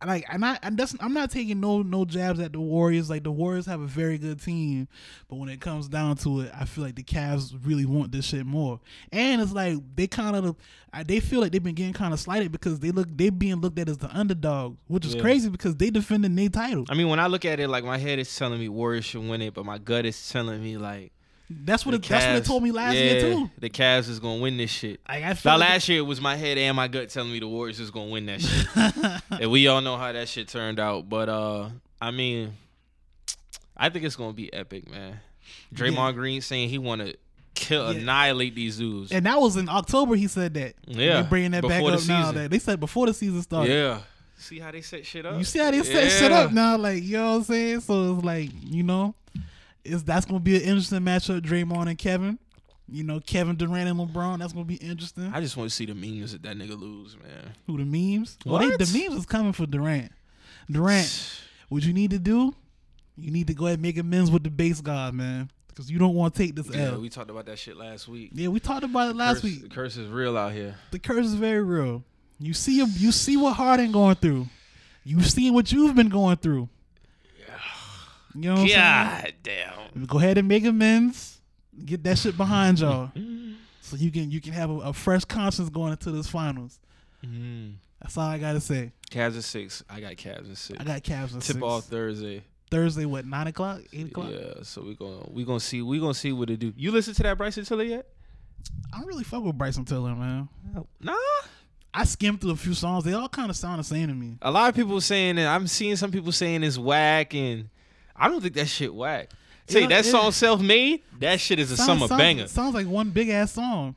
like I'm not I'm, that's, I'm not taking no no jabs at the Warriors. Like the Warriors have a very good team, but when it comes down to it, I feel like the Cavs really want this shit more. And it's like they kind of they feel like they've been getting kind of slighted because they look they being looked at as the underdog, which is Yeah. crazy because they defending their title. I mean, when I look at it, like my head is telling me Warriors should win it, but my gut is telling me like That's what the it, that's what it told me last yeah, year too. The Cavs is gonna win this shit. I feel Now like last year it was my head and my gut telling me the Warriors is gonna win that shit. and we all know how that shit turned out. But uh I mean, I think it's gonna be epic, man. Draymond Yeah. Green saying he wanna kill Yeah. annihilate these dudes. And that was in October. He said that. Yeah, they bringing that back before up now. That they said before the season started. yeah. See how they set shit up? You see how they set shit up now, like you know what I'm saying. So it's like you know, it's that's gonna be an interesting matchup. Draymond and Kevin. You know, Kevin Durant and LeBron. That's gonna be interesting. I just want to see the memes that that nigga lose, man. Who the memes? Well, they, What? the memes is coming for Durant. Durant, what you need to do? You need to go ahead and make amends with the base god, man, because you don't want to take this Yeah, L. we talked about that shit last week. yeah, we talked about it last curse, week. The curse is real out here. the curse is very real. You see. You see what Harden going through. You see what you've been going through. You know what I'm saying? God damn. Go ahead and make amends. Get that shit behind y'all, so you can you can have a, a fresh conscience going into this finals. Mm. That's all I gotta say. Cavs at six. I got Cavs at six. I got Cavs at Tip six. off Thursday. Thursday. What nine o'clock? Eight o'clock? Yeah, so we gonna we gonna see we gonna see what it do. You listen to that Bryson Tiller yet? I don't really fuck with Bryson Tiller, man. Nah. I skimmed through a few songs. They all kind of sound the same to me. A lot of people saying that I'm seeing some people saying it's whack, and I don't think that shit whack. Say Yeah, that song self made. That shit is a Sounds- summer sounds- banger. Sounds like one big ass song.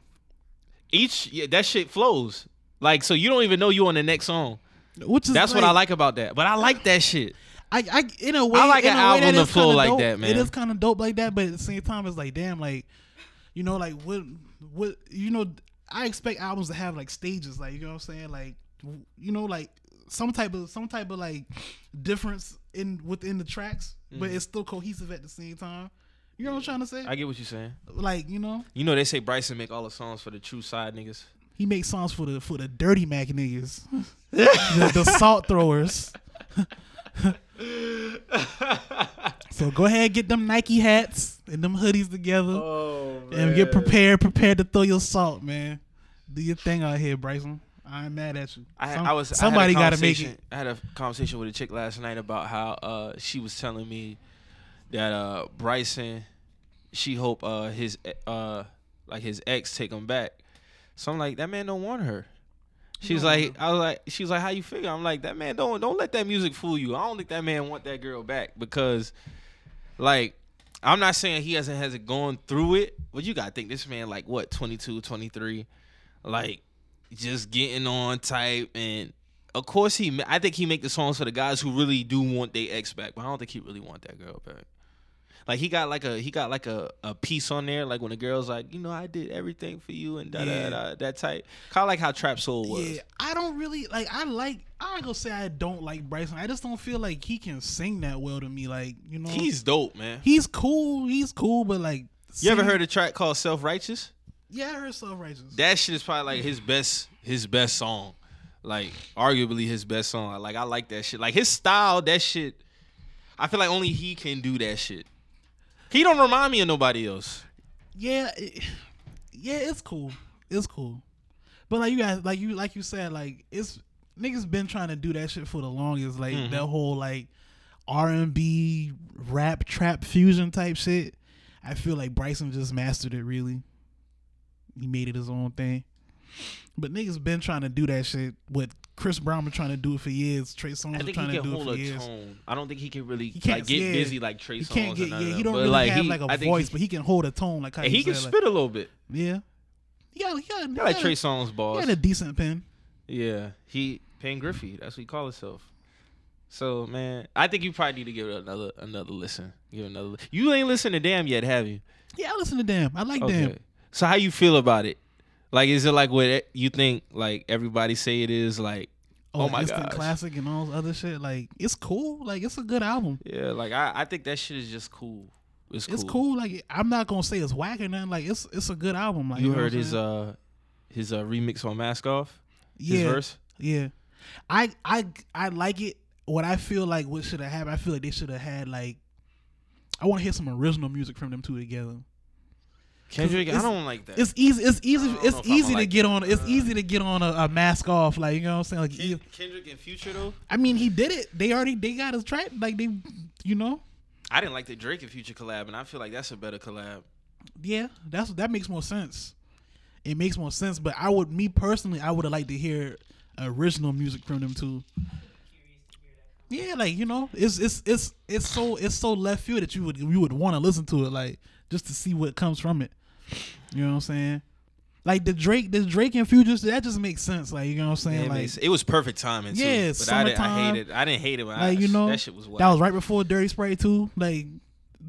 Each yeah, that shit flows. Like so, you don't even know you on the next song. Which is That's what I like about that. But I like that shit. I, I in a way, I like an album to flow like dope. that, man. It is kind of dope like that, but at the same time, it's like, damn, like, you know, like what, what, you know, I expect albums to have like stages, like you know what I'm saying, like, you know, like some type of some type of like difference in within the tracks, but Mhm. it's still cohesive at the same time. You know what I'm trying to say? I get what you're saying. like you know, You know they say Bryson make all the songs for the true side niggas. he makes songs for the for the dirty Mac niggas, the, the salt throwers. So go ahead, get them Nike hats and them hoodies together, oh and get prepared, prepared to throw your salt, man. Do your thing out here, Bryson. I ain't mad at you. I, Some- I was somebody got got to make it. I had a conversation with a chick last night about how uh, she was telling me that uh, Bryson, she hope uh, his uh, like his ex take him back. So I'm like, that man don't want her. She's No. like, I was like, she's like, how you figure? I'm like, that man don't don't let that music fool you. I don't think that man want that girl back because, like, I'm not saying he hasn't hasn't gone through it, but you gotta think this man like what 22, 23, like just getting on type and. Of course, he. I think he make the songs for the guys who really do want their ex back, but I don't think he really want that girl back. Like he got like a he got like a, a piece on there, like when the girl's like, you know, I did everything for you and da da Yeah. da that type. Kind of like how Trap Soul was. Yeah, I don't really like. I like. I ain't gonna say I don't like Bryson. I just don't feel like he can sing that well to me. Like you know, He's dope, man. he's cool. He's cool, but like, You ever heard a track called Self Righteous? Yeah, I heard Self Righteous. That shit is probably like his best his best song. Like arguably his best song. Like I like that shit. Like his style, that shit. I feel like only he can do that shit. He don't remind me of nobody else. yeah, it, yeah, it's cool. It's cool. But like you guys, like you, like you said, like it's niggas been trying to do that shit for the longest. Like Mhm. that whole like R and B rap trap fusion type shit. I feel like Bryson just mastered it. Really, he made it his own thing. But niggas been trying to do that shit. What Chris Brown been trying to do it for years. Trey Songz I been think trying he to do it for a years. tone. I don't think he can really He can't like get yeah. busy like Trey Songz. He can't get yeah. He don't But, really like, have he- like a I voice, he- but he can hold a tone. Like how he can said, like- spit a little bit. Yeah. He got, he got, he like Trey Songz He had a decent pen. Yeah, he Pen Griffey. That's what he call himself. So man, I think you probably need to give it another another listen. Give another. Li- you ain't listened to Damn yet, have you? Yeah, I listen to Damn. I like Okay. Damn. So how you feel about it? Like, is it like what you think? Like everybody say it is? Like, oh, Oh, my god, Classic and all this other shit. Like, it's cool. Like, it's a good album. Yeah, like I, I think that shit is just cool. It's cool. It's cool. Like, I'm not gonna say it's whack or nothing. Like, it's it's a good album. Like, You what heard his saying? uh his uh remix on Mask Off. His yeah, verse. yeah. I I I like it. What I feel like what should have happened. I feel like they should have had like. I want to hear some original music from them two together. Kendrick, I don't like that. It's easy. It's easy. I don't know It's easy to like get that. on. It's easy to get on a, a mask off. Like you know what I'm saying. Like, Ken- Kendrick and Future though. I mean, he did it. They already they got his track. Like they, you know. I didn't like the Drake and Future collab, and I feel like that's a better collab. Yeah, that's that makes more sense. It makes more sense, but I would, me personally, I would have liked to hear original music from them too. Yeah, like you know, it's it's it's it's so it's so left field that you would you would want to listen to it, like just to see what comes from it. You know what I'm saying? Like the Drake, the Drake and Futures, that just makes sense. Like you know what I'm saying? Yeah, like makes- it was perfect timing. Too, Yeah, but I, didn't, I hated. I didn't hate it. When I, like you know, that shit was. Wild. that was right before Dirty Sprite too. Like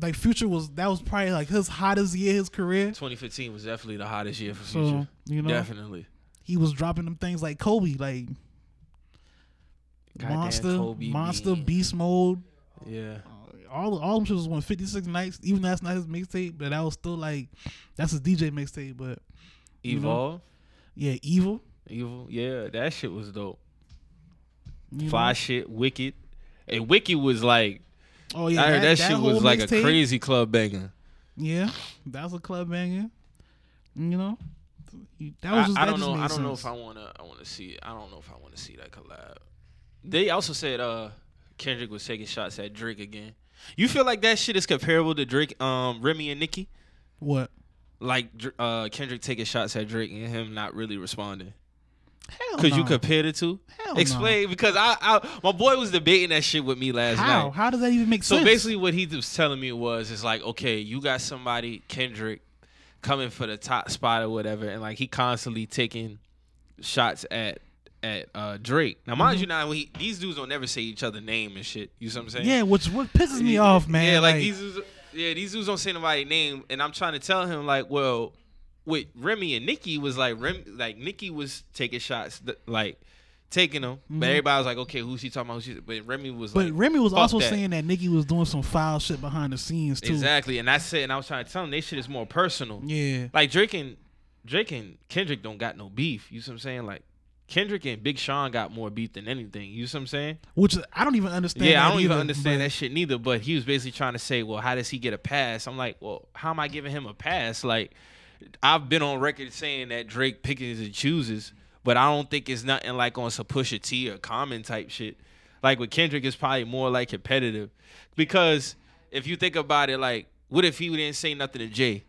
like Future was that was probably like his hottest year of his career. 2015 was definitely the hottest year for So Future. you know, definitely. he was dropping them things like Kobe, like Goddamn Monster, Kobe Monster, Bean. Beast Mode. Yeah. All all them shit was one fifty six nights. Even that's not his mixtape, but that was still like that's his DJ mixtape. But You know? Yeah, Evil. Evil. Yeah, that shit was dope. you Fly know? shit. Wicked. And Wicked was like. Oh yeah, I heard that, shit was like a crazy club banger. Yeah, that was a club banger. You know, that was I, just. I that don't know. I don't know if I wanna. I wanna see it. I don't know if I wanna see that collab. They also said uh Kendrick was taking shots at Drake again. You feel like that shit is comparable to Drake, um, Remy and Nicki? what. Like uh Kendrick taking shots at Drake and him not really responding. Hell Could you no. compare the two? Hell no. Explain because I, I my boy was debating that shit with me last How? night. How How does that even make So sense? So basically, what he was telling me was, it's like, okay, you got somebody, Kendrick, coming for the top spot or whatever, and like he constantly taking shots at at uh, Drake. Now, mind you, now we, these dudes don't never say each other name and shit. You see what I'm saying? yeah, which what pisses me off, man. Yeah, like, these dudes, yeah, these dudes don't say nobody's name, and I'm trying to tell him like, well, with Remy and Nicki was like Rem, like Nicki was taking shots, th- like taking him. But everybody was like, okay, who's she talking about? Who's she? But Remy was But like, Remy was also that. saying that Nicki was doing some foul shit behind the scenes too. exactly, and I said, and I was trying to tell him, they shit is more personal. Yeah. Like Drake and Drake and Kendrick don't got no beef. You see what I'm saying? Like Kendrick and Big Sean got more beef than anything. You see what I'm saying? Which I don't even understand. yeah, I don't even understand but- that shit neither. But he was basically trying to say, well, how does he get a pass? I'm like, well, how am I giving him a pass? Like, I've been on record saying that Drake picks and chooses, but I don't think it's nothing like on some Pusha T or Common type shit. Like with Kendrick, it's probably more like competitive, because if you think about it, like, what if he didn't say nothing to Jay?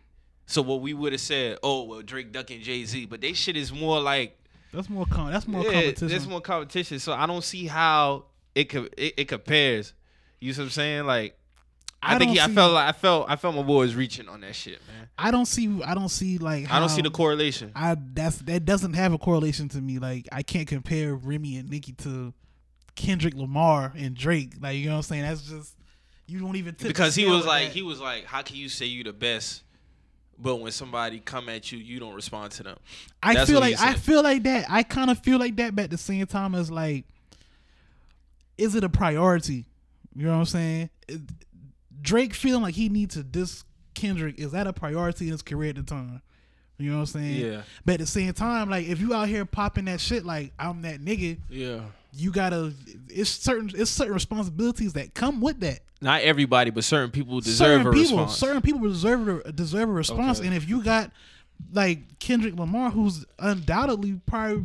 So what we would have said, oh well, Drake ducking Jay Z, but they shit is more like That's more. Com- that's more yeah, competition. There's more competition, so I don't see how it co- it, it compares. You see what I'm saying? Like, I, I think he, I felt like I felt I felt my boy was reaching on that shit, man. I don't see. I don't see like. I don't see the correlation. I that's that doesn't have a correlation to me. Like I can't compare Remy and Nicki to Kendrick Lamar and Drake. Like you know what I'm saying? That's just you don't even tip because he was like that. he was like, how can you say you the best, but when somebody come at you, you don't respond to them. I That's feel like I feel like that. I kind of feel like that, but at the same time, as like, is it a priority? You know what I'm saying? Drake feeling like he needs to diss Kendrick is that a priority in his career at the time? You know what I'm saying? Yeah. But at the same time, like if you out here popping that shit, like I'm that nigga, Yeah. You gotta. It's certain. It's certain responsibilities that come with that. Not everybody, but certain people deserve certain a people, response. certain people deserve a, deserve a response. Okay. And if you got like Kendrick Lamar, who's undoubtedly probably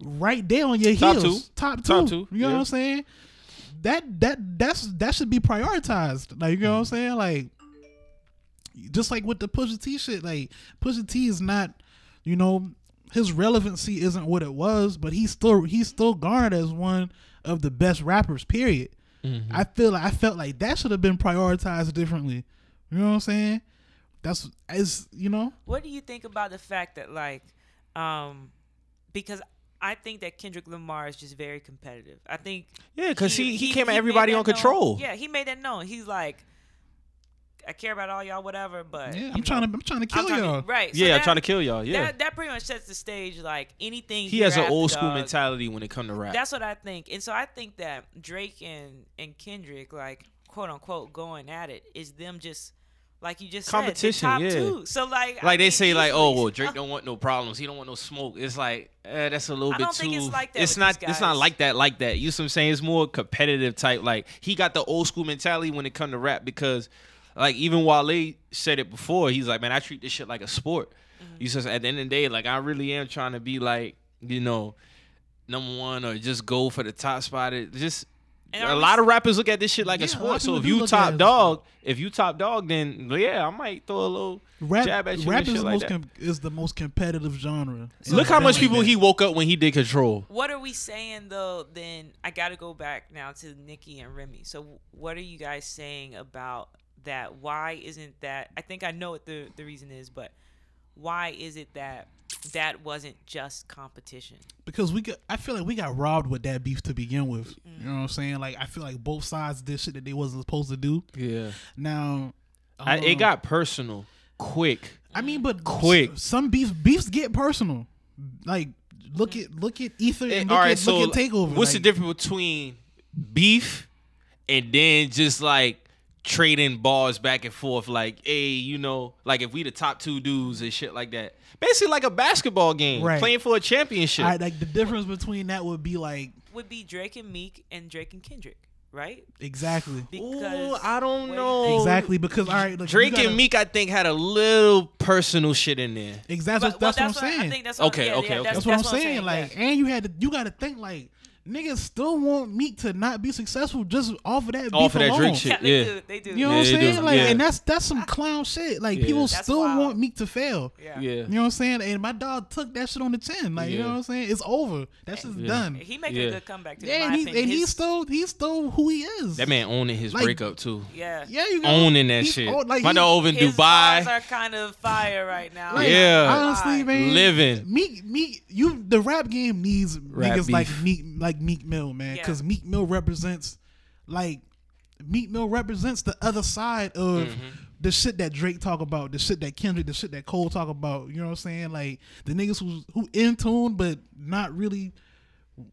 right there on your Top heels, two. top two, Top two, you know yeah. what I'm saying? That that that's that should be prioritized. Like you know what I'm mm. saying? Like just like with the Pusha T shit, like Pusha T is not, you know, his relevancy isn't what it was, but he's still he's still garnered as one of the best rappers. Period. Mm-hmm. I feel like I felt like that should have been prioritized differently. You know what I'm saying? That's as you know. What do you think about the fact that like, um, because I think that Kendrick Lamar is just very competitive. I think Yeah, because he, he, came at everybody that on known. control. Yeah, he made that known. He's like, I care about all y'all, whatever. But Yeah, I'm trying to I'm trying to I'm kill trying to- y'all. right? so Yeah, I'm trying to kill y'all. Yeah. That that pretty much sets the stage. Like anything he has an old school dog, mentality when it come to rap. That's what I think, and so I think that Drake and and Kendrick, like quote unquote, going at it is them just like you just Competition, said, top yeah. two. So like, I like they mean, say, like, oh well, Drake don't want no problems. He don't want no smoke. It's like eh, that's a little I bit don't too. think it's like that It's with not. these It's not like that. Like that. You see what I'm saying? It's more competitive type. Like he got the old school mentality when it come to rap because, like, even Wale said it before. He's like, man, I treat this shit like a sport. Mm-hmm. You says at the end of the day, like, I really am trying to be like, you know, number one or just go for the top spot. It just. And a are lot of rappers look at this shit like Yeah, a a sport. of So if you look at it top dog, if you top dog, then yeah, I might throw a little Rap, jab at you rap and is shit the like most com- is the most competitive genre. Look how much people that. he woke up when he did Control. What are we saying though? Then I got to go back now to Nicki and Remy. So what are you guys saying about that? Why isn't that? I think I know what the the reason is, but why is it that that wasn't just competition? because we got I feel like we got robbed with that beef to begin with. Mm. You know what I'm saying? Like I feel like both sides did shit that they wasn't supposed to do. Yeah, Now I, it um, got personal quick. I mean, but Quick. s- Some beefs beefs get personal. Like look at look at Ether and And, look all right, at so look at Takeover. what's like, the difference between beef and then just like trading balls back and forth? Like, hey, you know, like if we the top two dudes and shit like that. Basically, like a basketball game, Right. playing for a championship. I, like the difference between that would be like Would be Drake and Meek and Drake and Kendrick, right? exactly Because I don't what do you know. exactly because all right look, Drake gotta- and Meek, I think, had a little personal shit in there. Exactly But- that's, well, what I'm saying. I think that's what, Okay, yeah, okay, yeah, okay. That's, That's what I'm that's saying. Like, yeah. and you had to, you got to think like niggas still want Meek to not be successful just off of that. Off beef of that alone. Drake shit. Yeah, they yeah. do. They do. You know Yeah, what I'm they do. saying? Like, Yeah. and that's that's some clown shit. Like, Yeah. people That's still wild. want Meek to fail. yeah. Yeah. You know what I'm saying? And my dog took that shit on the chin. Like, you know what I'm saying? It's over. That's just Yeah. done. He making Yeah. a good comeback too. Yeah, and, he, opinion. and he's still he's still who he is. That man owning his Like- breakup too. yeah. yeah, you know, Owning that shit. old- like, My he- dog over in His bars Dubai, are kind of fire right now. like, Yeah. honestly, man, living. Meek, Meek, you the rap game needs niggas like beef. Meek, like Meek Mill, man, Yeah. because Meek Mill represents, like, Meek Mill represents the other side of Mm-hmm. the shit that Drake talk about, the shit that Kendrick, the shit that Cole talk about. You know what I'm saying? Like the niggas who who in tune but not really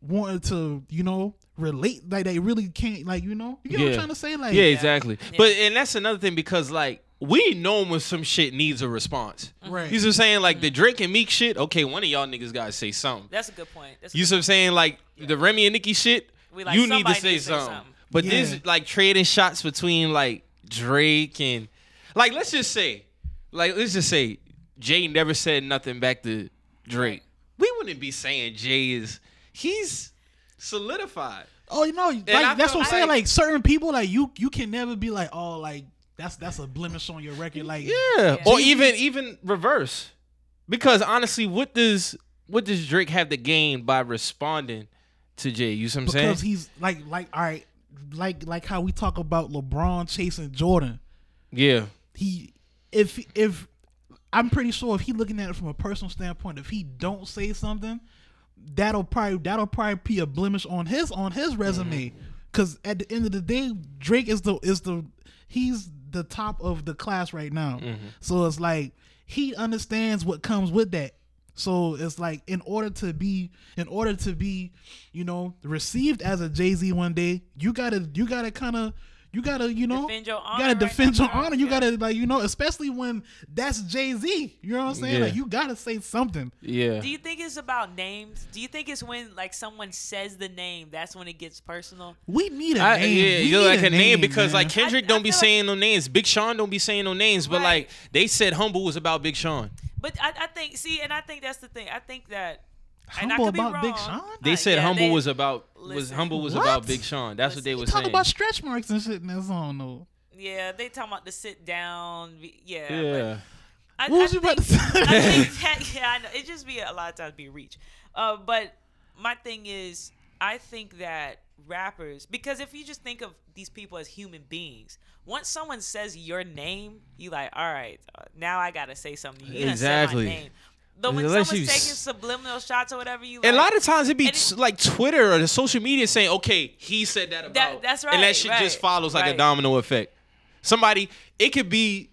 wanting to, you know, relate like they really can't like, you know. You get what Yeah. I'm trying to say? Like yeah, exactly. Yeah. But and that's another thing because like we know when some shit needs a response. Mm-hmm. Right. You see what I'm saying? Like the mm-hmm. Drake and Meek shit. Okay, one of y'all niggas gotta say something. That's a good point. That's You good see what I'm saying? Like the Remy and Nicki shit. We like, you need to say need say something. something. But Yeah. this like trading shots between like Drake and like let's just say, like let's just say Jay never said nothing back to Drake. Right. We wouldn't be saying Jay is he's solidified. Oh, you know, like that's what I'm saying. like- Like certain people, like you, you can never be like, oh, like that's that's a blemish on your record. Like, Yeah. Yeah. Or even even reverse. Because honestly, what does what does Drake have to gain by responding to Jay? You see what I'm saying? because he's like, like, all right, like, like how we talk about LeBron chasing Jordan. yeah. He, if if I'm pretty sure if he looking at it from a personal standpoint, if he don't say something, that'll probably that'll probably be a blemish on his on his resume. Mm-hmm. Because at the end of the day, Drake is the is the he's the top of the class right now. Mm-hmm. So it's like he understands what comes with that. So it's like in order to be in order to be, you know, received as a Jay Z one day, you gotta you gotta kind of you gotta you know Defend your you gotta defend now, your bro. honor. You Yeah. gotta like you know, especially when that's Jay Z. You know what I'm saying? Yeah. Like you gotta say something. Yeah. Do you think it's about names? Do you think it's when like someone says the name that's when it gets personal? We need a I, name. yeah, We you're need like a name, because man. like Kendrick I don't be feel like- saying no names. Big Sean don't be saying no names, but like they said humble was about Big Sean. But I, I think see, and I think that's the thing. I think that and I Humble could be about Big. Sean? They said yeah, humble they- was about was listen. humble was What? about Big Sean. That's what they Listen. were talk about stretch marks and shit in that song though. Yeah, they talking about the sit down. Yeah. yeah. I, What was I you about to think- say? I think that, yeah, I know. It just be a lot of times be a reach. Uh, but my thing is, I think that rappers, because if you just think of these people as human beings, once someone says your name, you like, all right, uh, now I gotta say something. You done said Exactly. my name. But when Unless someone's taking subliminal shots or whatever, you And a lot of times it'd be it- like Twitter or the social media saying, "Okay, he said that about." that's right. And that right, shit right, just follows like a domino effect. Somebody, it could be,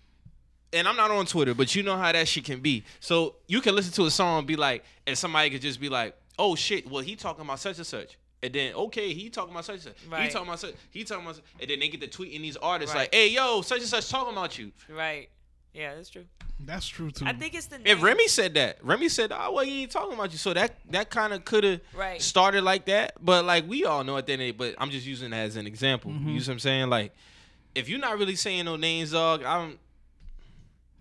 and I'm not on Twitter, but you know how that shit can be. So you can listen to a song and be like, and somebody could just be like, "Oh shit, well he talking about such and such." And then okay, he talking about such and such. He talking about such. He talking about. Such, and then they get to tweeting these artists Right. like, "Hey yo, such and such talking about you." right. Yeah, that's true. That's true too. I think it's the If names. Remy said that, Remy said, "Oh well, he ain't talking about you." So that that kind of could have Right. started like that, but like we all know at the end. of the day, But I'm just using that as an example. Mm-hmm. You see what I'm saying? Like, if you're not really saying no names, dog, I'm.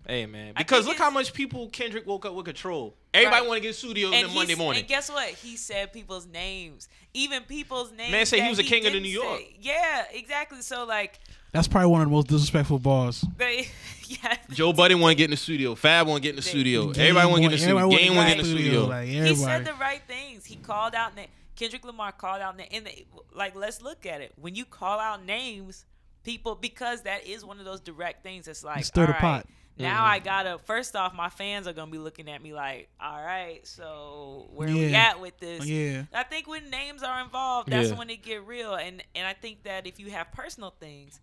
Hey man, because look how much people Kendrick woke up with control. Everybody Right. want to get studio and on Monday morning. And guess what? He said people's names, even people's names. Man said he was a king of the New York. say. Yeah, exactly. So like, That's probably one of the most disrespectful bars. they, yeah. Joe Budden want to get in the studio. Fab want to get in the studio. Game Everybody want to get in the studio. everybody Game wanna get in the studio. Like He said the right things. He called out names. Kendrick Lamar called out names. And they, like, let's look at it. When you call out names, people, because that is one of those direct things. It's like, Stir the all right, pot. Now Mhm. I gotta. First off, my fans are gonna be looking at me like, all right, so where we at with this? yeah. I think when names are involved, that's Yeah. when it get real. And and I think that if you have personal things,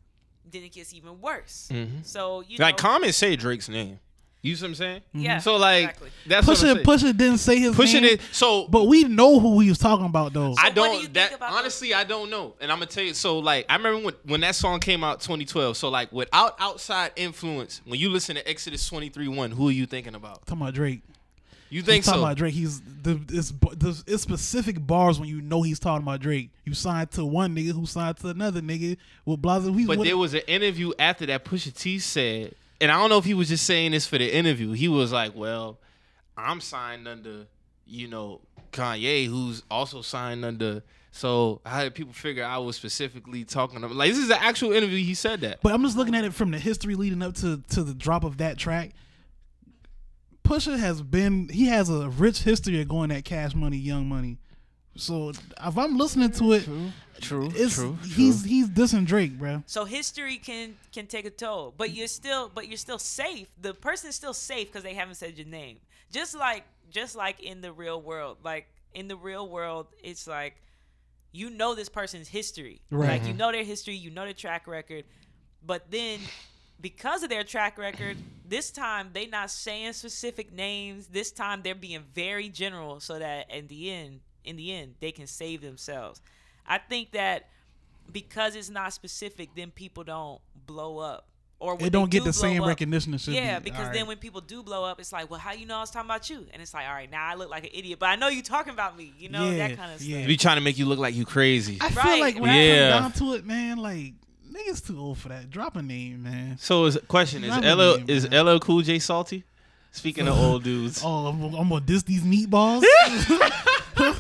then it gets even worse. Mhm. So you Like know, comments say Drake's name. You see what I'm saying? yeah. So like exactly. that's Push what I'm it. saying. It. Didn't say his Pushing name, it. So but we know who he was talking about though. I what do don't. you think that about those- honestly, I don't know, and I'm gonna tell you. So, like, I remember when when that song came out, 2012. So, like, without outside influence, when you listen to Exodus 23, one, who are you thinking about? talking about Drake. You think he's talking so? about Drake. He's the it's, the it's specific bars when you know he's talking about Drake. You signed to one nigga who signed to another nigga with. He's But there was an interview after that Pusha T said, and I don't know if he was just saying this for the interview. He was like, "Well, I'm signed under, you know, Kanye, who's also signed under." So how did people figure I was specifically talking about? Like this is an actual interview. He said that. But I'm just looking at it from the history leading up to to the drop of that track. Pusha has been he has a rich history of going at Cash Money, Young Money. So if I'm listening to it, True. true, it's true he's he's dissing Drake, bro. So history can can take a toll, but you're still but you're still safe. The person is still safe because they haven't said your name. Just like just like in the real world, like in the real world, it's like you know this person's history, Right. Like you mm-hmm. know their history, you know their track record, but then because of their track record, this time they not saying specific names. This time they're being very general, so that in the end in the end they can save themselves. I think that because it's not specific, then people don't blow up. Or they don't they get do the same up- recognition. Yeah, be. because All then when people do blow up, it's like, well, how you know I was talking about you? And it's like, all right, now I look like an idiot, but I know you talking about me. You know Yeah, that kind of yeah. stuff. Be trying to make you look like you crazy. I feel like when Yeah. I come down to it, man, like niggas too old for that. Drop a name, man. So is question is LL really, is man. LL Cool J salty? Speaking of old dudes. Oh, I'm, I'm gonna diss these meatballs.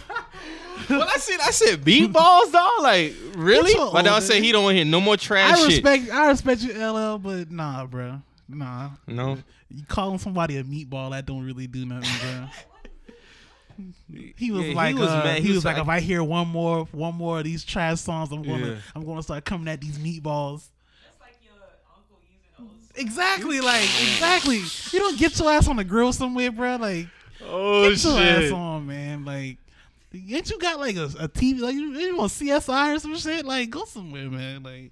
Well, I said I said meatballs, dog. Like really? My dog said he don't want to hear no more trash I shit. respect, I respect you, LL, but nah, bro, nah. No. You calling somebody a meatball, that don't really do nothing, bro. He was Yeah, he like, was uh, mad. he, He was was like, like- if I hear one more, one more of these trash songs, I'm gonna, Yeah. I'm gonna start coming at these meatballs. That's like your uncle using old Exactly, like exactly. You don't get your ass on the grill somewhere, bro. Like Oh get your ass on, man. Like, ain't you got like a, a TV? Like you, you on CSI or some shit? Like, go somewhere, man. Like,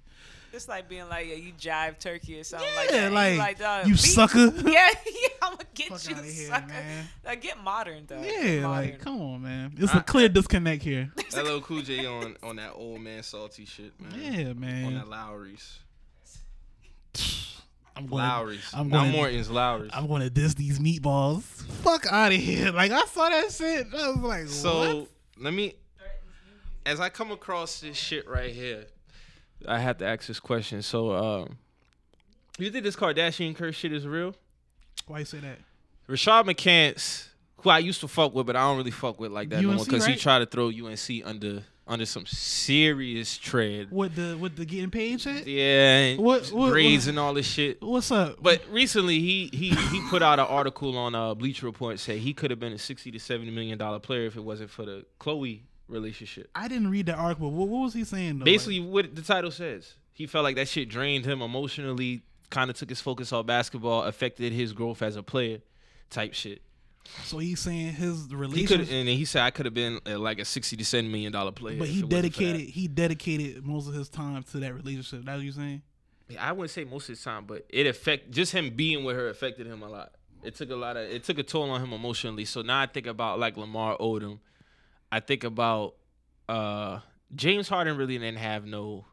It's like being like, yeah, you jive turkey or something yeah, like that. like, You dog, you beat- sucker. Yeah, yeah, I'm gonna get Fuck you, outta here, sucker. man. Like, get modern, though. Yeah, modern. like, come on, man. It's a clear disconnect here. LL Cool J on on that old man salty shit, man. Yeah, man. On that Lawry's. I'm going. Lawry's. I'm Not gonna- Morton's, Lawry's. I'm gonna diss these meatballs. Fuck out of here. Like I saw that shit. I was like, So what? let me, as I come across this shit right here, I have to ask this question. So, um, you think this Kardashian curse shit is real? Why you say that? Rashad McCants, who I used to fuck with, but I don't really fuck with like that no more UNC, because he tried to throw UNC under under some serious tread. With the with the getting paid shit? Yeah, and What- what- grades what- and all this shit. What's up? But recently, he he he put out an article on uh, Bleacher Report say he could have been a sixty to seventy million dollar player if it wasn't for the Khloe relationship. I didn't read the article. What, what was he saying though? Basically, what the title says, he felt like that shit drained him emotionally, kind of took his focus off basketball, affected his growth as a player, type shit. So he's saying his relationship. He and he said I could have been uh, like a sixty to seventy million dollar player. but he it wasn't for that." dedicated he dedicated most of his time to that relationship. That's what you saying? I wouldn't say most of his time, but it affect just him being with her affected him a lot. It took a lot of it took a toll on him emotionally. So now I think about like Lamar Odom. I think about uh James Harden really didn't have no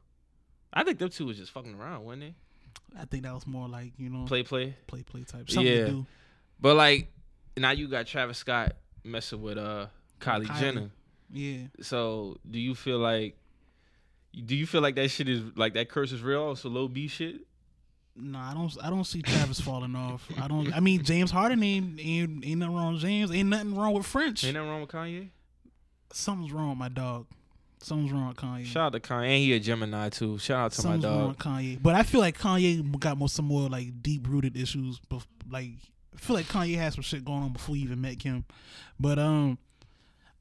I think them two was just fucking around, wasn't they? I think that was more like you know Play play. play play type something Yeah. to do. But like now you got Travis Scott messing with uh Kylie, Kylie. Jenner. Yeah. So do you feel like do you feel like that shit is like that curse is real? Also low B shit? No, I don't. I don't see Travis falling off. I don't. I mean, James Harden ain't ain't, ain't nothing wrong with James. Ain't nothing wrong with French. Ain't nothing wrong with Kanye? Something's wrong with my dog. Something's wrong with Kanye. Shout out to Kanye. And he a Gemini too. Shout out to Something's my wrong dog. with Kanye. But I feel like Kanye got more some more like deep rooted issues. Like I feel like Kanye had some shit going on before he even met Kim. But um,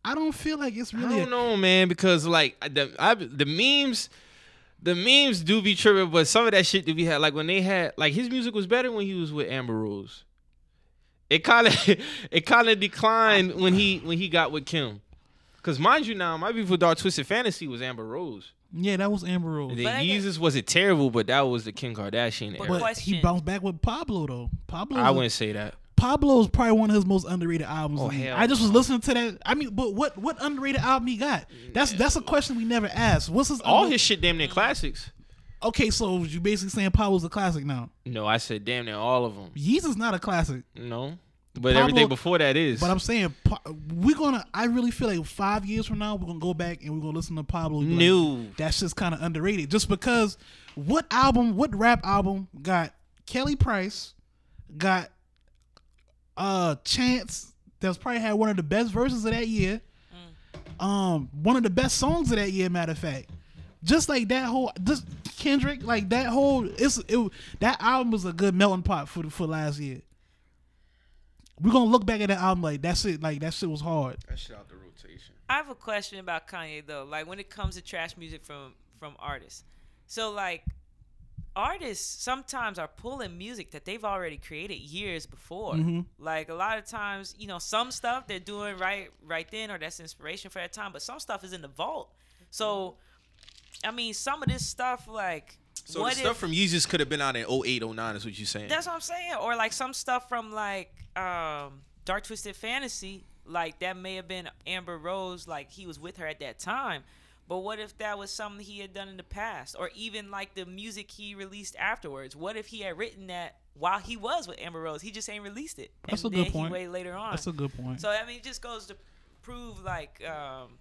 I don't feel like it's really I don't a- know, man, because like the I, the memes, the memes do be tripping, but some of that shit do be had like when they had like his music was better when he was with Amber Rose. It kind of it kind of declined when he when he got with Kim. Cause mind you now, my beef with Dark Twisted Fantasy was Amber Rose. Yeah, that was Amber Rose. The But I get- Yeezus wasn't terrible, but that was the Kim Kardashian But era. But he Question. bounced back with Pablo though. Pablo. I wouldn't say that. Pablo is probably one of his most underrated albums. Oh, hell I just was listening to that. I mean, but what what underrated album he got? That's that's a question we never asked. What's his All under- his shit damn near classics. Okay, so you basically saying Pablo's a classic now. No, I said damn near all of them. Yeezus not a classic, No, but Pablo- everything before that is. but I'm saying we're gonna. I really feel like five years from now we're gonna go back and we're gonna listen to Pablo. and be like, new. that's just kind of underrated, just because what album, what rap album got Kelly Price, got uh Chance that's probably had one of the best verses of that year. Um, one of the best songs of that year, matter of fact. Just like that whole, just Kendrick, like that whole, it's it. That album was a good melting pot for for last year. We're gonna look back at that album like that's it, like that shit was hard. That shit out the rotation. I have a question about Kanye though. Like when it comes to trash music from from artists. So like artists sometimes are pulling music that they've already created years before. Mhm. Like a lot of times, you know, some stuff they're doing right right then or that's inspiration for that time, but some stuff is in the vault. So I mean, some of this stuff like So what the stuff if from Yeezus could have been out in 08, 09 is what you're saying. that's what I'm saying. Or like some stuff from like um Dark Twisted Fantasy. like that may have been Amber Rose, like he was with her at that time. But what if that was something he had done in the past, or even like the music he released afterwards? What if he had written that while he was with Amber Rose? He just ain't released it, That's and a good then point. he waited later on. That's a good point. So I mean, it just goes to prove like um,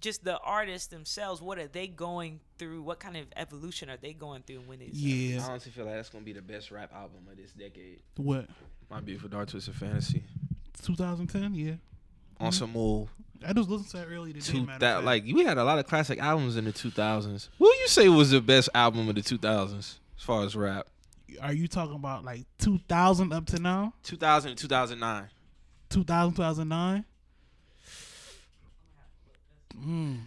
just the artists themselves. What are they going through? What kind of evolution are they going through when it's I honestly feel like that's gonna be the best rap album of this decade. What? My beautiful dark twisted fantasy. 2010? Yeah. On some more I just listened to that earlier today. two that like we had a lot of classic albums in the 2000s. What would you say was the best album of the 2000s as far as rap? Are you talking about like 2000 up to now? 2000 and 2009. 2000, 2009? Mm.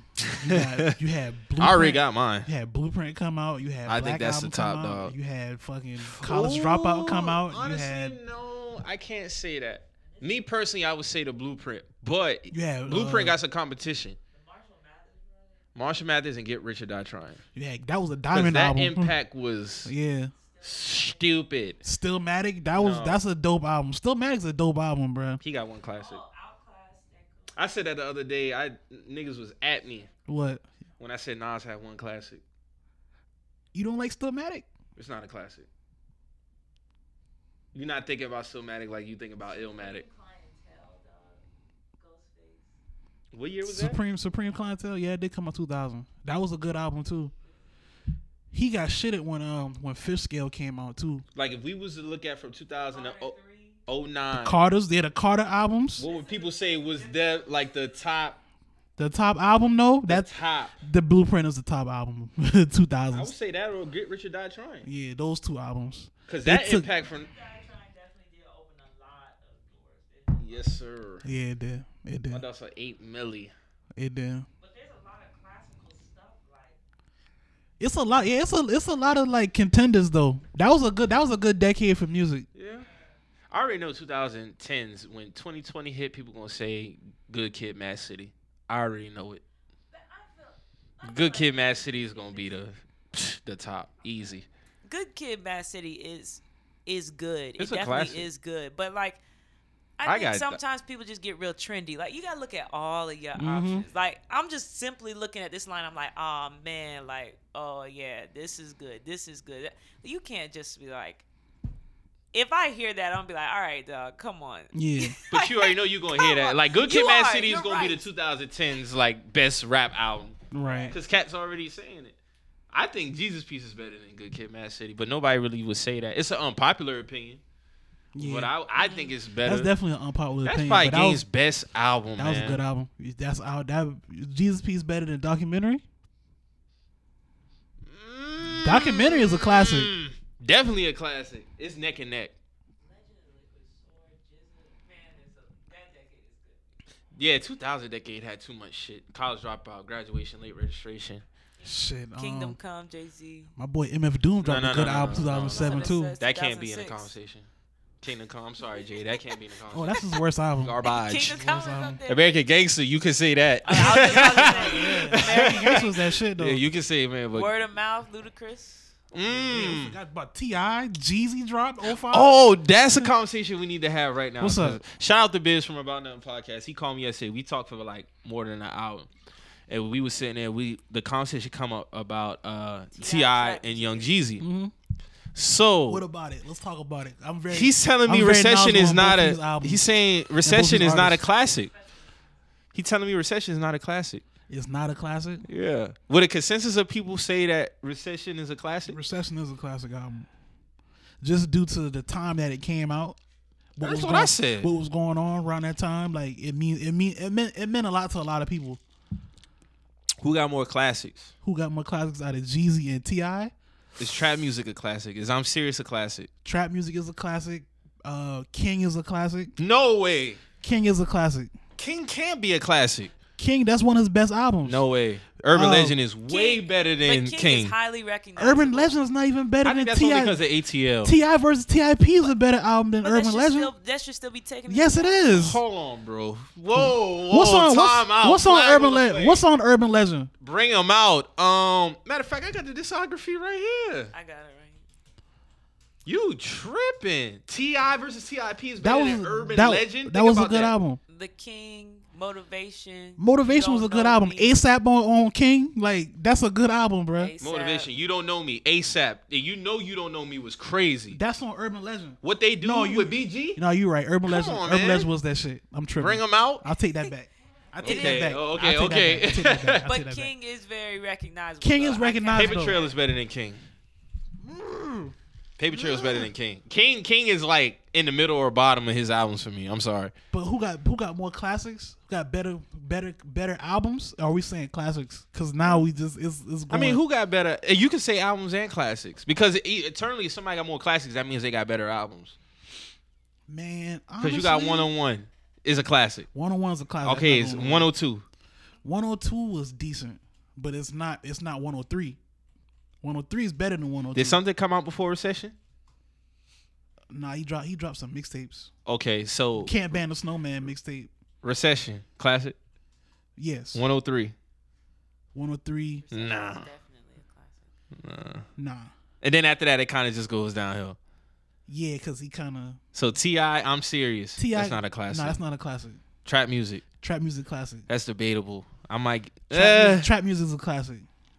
You had, you had. I already got mine. You had Blueprint come out. You had I Black think that's Album the top dog. You had fucking College Dropout come out. Honestly, you had no, I can't say that. Me personally, I would say the Blueprint, but had Blueprint uh, got some competition. Marshall Mathers and Get Rich or Die Trying. Yeah, that was a diamond album. that album. impact was yeah. stupid. Stillmatic, that was No. that's a dope album. Stillmatic's a dope album, bro. He got one classic. I said that the other day. I niggas was at me What? when I said Nas had one classic. You don't like Stillmatic? It's not a classic. You're not thinking about Stillmatic like you think about Illmatic. What year was that? Supreme Supreme Clientele, yeah, it did come out 2000. That was a good album too. He got shitted when um when Fishscale came out too. Like if we was to look at from 2009, Carter's, they had the Carter albums. what would people say was that like the top? The top album, though, The that's top. the Blueprint is the top album, 2000. I would 2000s. say that or Get Rich or Die Trying. Yeah, those two albums. Cause They that took- impact from yes sir. Yeah, it did. It My did. dog's like eight milli. It did. But there's a lot of classical stuff like It's a lot. Yeah, it's a it's a lot of like contenders though. That was a good. That was a good decade for music. Yeah. I already know 2010s when 2020 hit, people gonna say Good Kid, Mad City. I already know it. Good Kid, Mad City is gonna be the the top, easy. Good Kid, Mad City is is good. It's it a definitely classic. is good. But like, I, I think got th- sometimes people just get real trendy. Like you gotta look at all of your Mm-hmm. options. Like I'm just simply looking at this line. I'm like, oh man, like oh yeah, this is good. This is good. You can't just be like. If I hear that, I'm gonna be like, all right, dog, come on. Yeah. But you already know you're gonna hear that. on. Like Good Kid, You Mad are, City is gonna be the 2010s like best rap album. right. Cause Cat's already saying it. I think Jesus Piece is better than Good Kid, Mad City, but nobody really would say that. It's an unpopular opinion, Yeah. but I I think it's better. that's definitely an unpopular That's opinion. probably but that Game's best album, that man. was a good album. That's out. That Jesus Piece better than documentary. Documentary is a classic. Mm, Definitely a classic. It's neck and neck. Yeah, 2000 decade had too much shit. College dropout, graduation, late registration. Shit. Kingdom um, Come, Jay Z. my boy MF Doom dropped no, a good no, no, album no, no, no, 2007 no. too. That can't be in the conversation. Kingdom Come. I'm sorry, Jay. That can't be in the Oh, that's his worst album. Garbage. Kingdom Come is up there. American Gangster, you can say that. I was just about to say, American Gangster was that shit though. yeah, you can say it, man. But Word of mouth, Ludacris. Yeah, mm. forgot about T.I., Jeezy dropped 05. Oh, that's a conversation we need to have right now. What's up? 'cause Shout out to Biz from About Nothing podcast. He called me yesterday. We talked for like more than an hour, and we were sitting there. We the conversation come up about uh, T.I. Trap and Young Jeezy. Mhm. So What about it? Let's talk about it. I'm very. he's telling me recession is not a. He's saying recession is not a classic. He telling me recession is not a classic. It's not a classic. Yeah. Would a consensus of people say that recession is a classic? Recession is a classic album, just due to the time that it came out. That's what going, I said. What was going on around that time? Like it mean it mean it meant it meant a lot to a lot of people. Who got more classics? Who got more classics out of Jeezy and T.I.? Is trap music a classic? Is I'm serious a classic? Trap music is a classic. Uh, King is a classic. No way. King is a classic. King can't be a classic. King, that's one of his best albums. No way. Urban Oh. Legend is way King- better than King, King. is highly recognized. Urban Legend is not even better I think than only Ti. because of ATL. T.I. versus Tip is a better album than But Urban should, Legend. still, that should still be taken. yes, it is. Hold on, bro. Whoa, whoa. What's on time what's, out. what's on Flag Urban Legend? What's on Urban Legend? Bring them out. Um, matter of fact, I got the discography right here. I got it right. You tripping? T.I. versus Tip is That better was than Urban that, Legend. that Think was a good that. album. The King, Motivation. Motivation was a good album. Me, ASAP on, on King, like that's a good album, bro. A$AP. Motivation. You don't know me. ASAP. You know you don't know me was crazy. That's on Urban Legend. What they do No, you- with BG? No, you right. Urban Come Legend. on, Urban. Legend was that shit. I'm tripping. Bring them out. I'll take that back. I take Okay, that back. oh, okay, okay. back. I'll take that back. I'll But take back. King is very recognizable. King though. is I recognizable. Paper. Trail is better than King. Paper Trail is better than King. King King is like in the middle or bottom of his albums for me. I'm sorry. But who got who got more classics? Got better better better albums? Or are we saying classics? Because now we just it's it's. I mean, who got better? You can say albums and classics because eternally, if somebody got more classics, that means they got better albums. man? Because you got one on one is a classic. one on one is a classic. Okay, it's 102. 102 was decent, but it's not it's not 103. 103 is better than 102. Did something come out before recession? Nah, he dropped he dropped some mixtapes. Okay, so Can't ban the snowman mixtape. Recession classic Yes, 103. 103. Nah, Definitely a classic. nah. Nah, And then after that, it kind of just goes downhill. yeah, because he kind of So T.I, I'm serious. T.I. That's not a classic. No, that's not a classic. Trap music. Trap music classic. That's debatable. I might. Trap, Eh. music, trap music is a classic.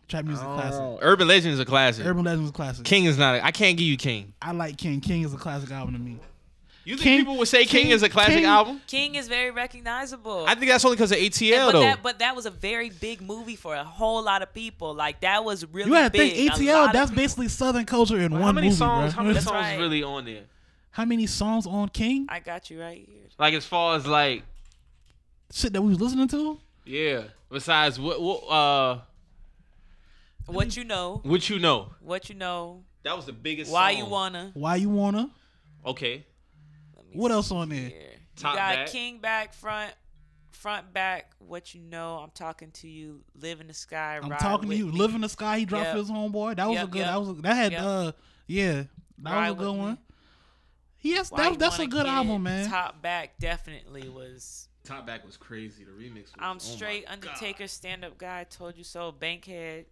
Trap music classic. Oh, Urban Legend is a classic. Urban Legend is a classic. King is not. A, I can't give you King. I like King. King is a classic album to me. You think King- people would say King, King- is a classic King- album? King is very recognizable. I think that's only because of ATL but though. that, but that was a very big movie for a whole lot of people. Like that was really You gotta big. think ATL. That's basically Southern culture in how one many movie, songs? bro. How many That's songs right. really on there? How many songs on King? I got you right here. Like as far as like, Shit that we was listening to. yeah. Besides what, what, uh, What you know? what you know? What you know? That was the biggest. Why song. you wanna? Why you wanna? Okay. Let me What else on there? here. You got back. King back front, front back. What you know? I'm talking to you. Live in the sky. I'm ride talking to you. me. Live in the sky. He dropped Yep. his homeboy. That was a good. yep. That was a, that had Yep. uh yeah. That Ride was a with good me. one. Yes, Why that, that's a good Kid, album, man. Top back definitely was. Top back was crazy. The remix. Was, I'm oh straight my Undertaker stand up guy. Told you so. Bankhead.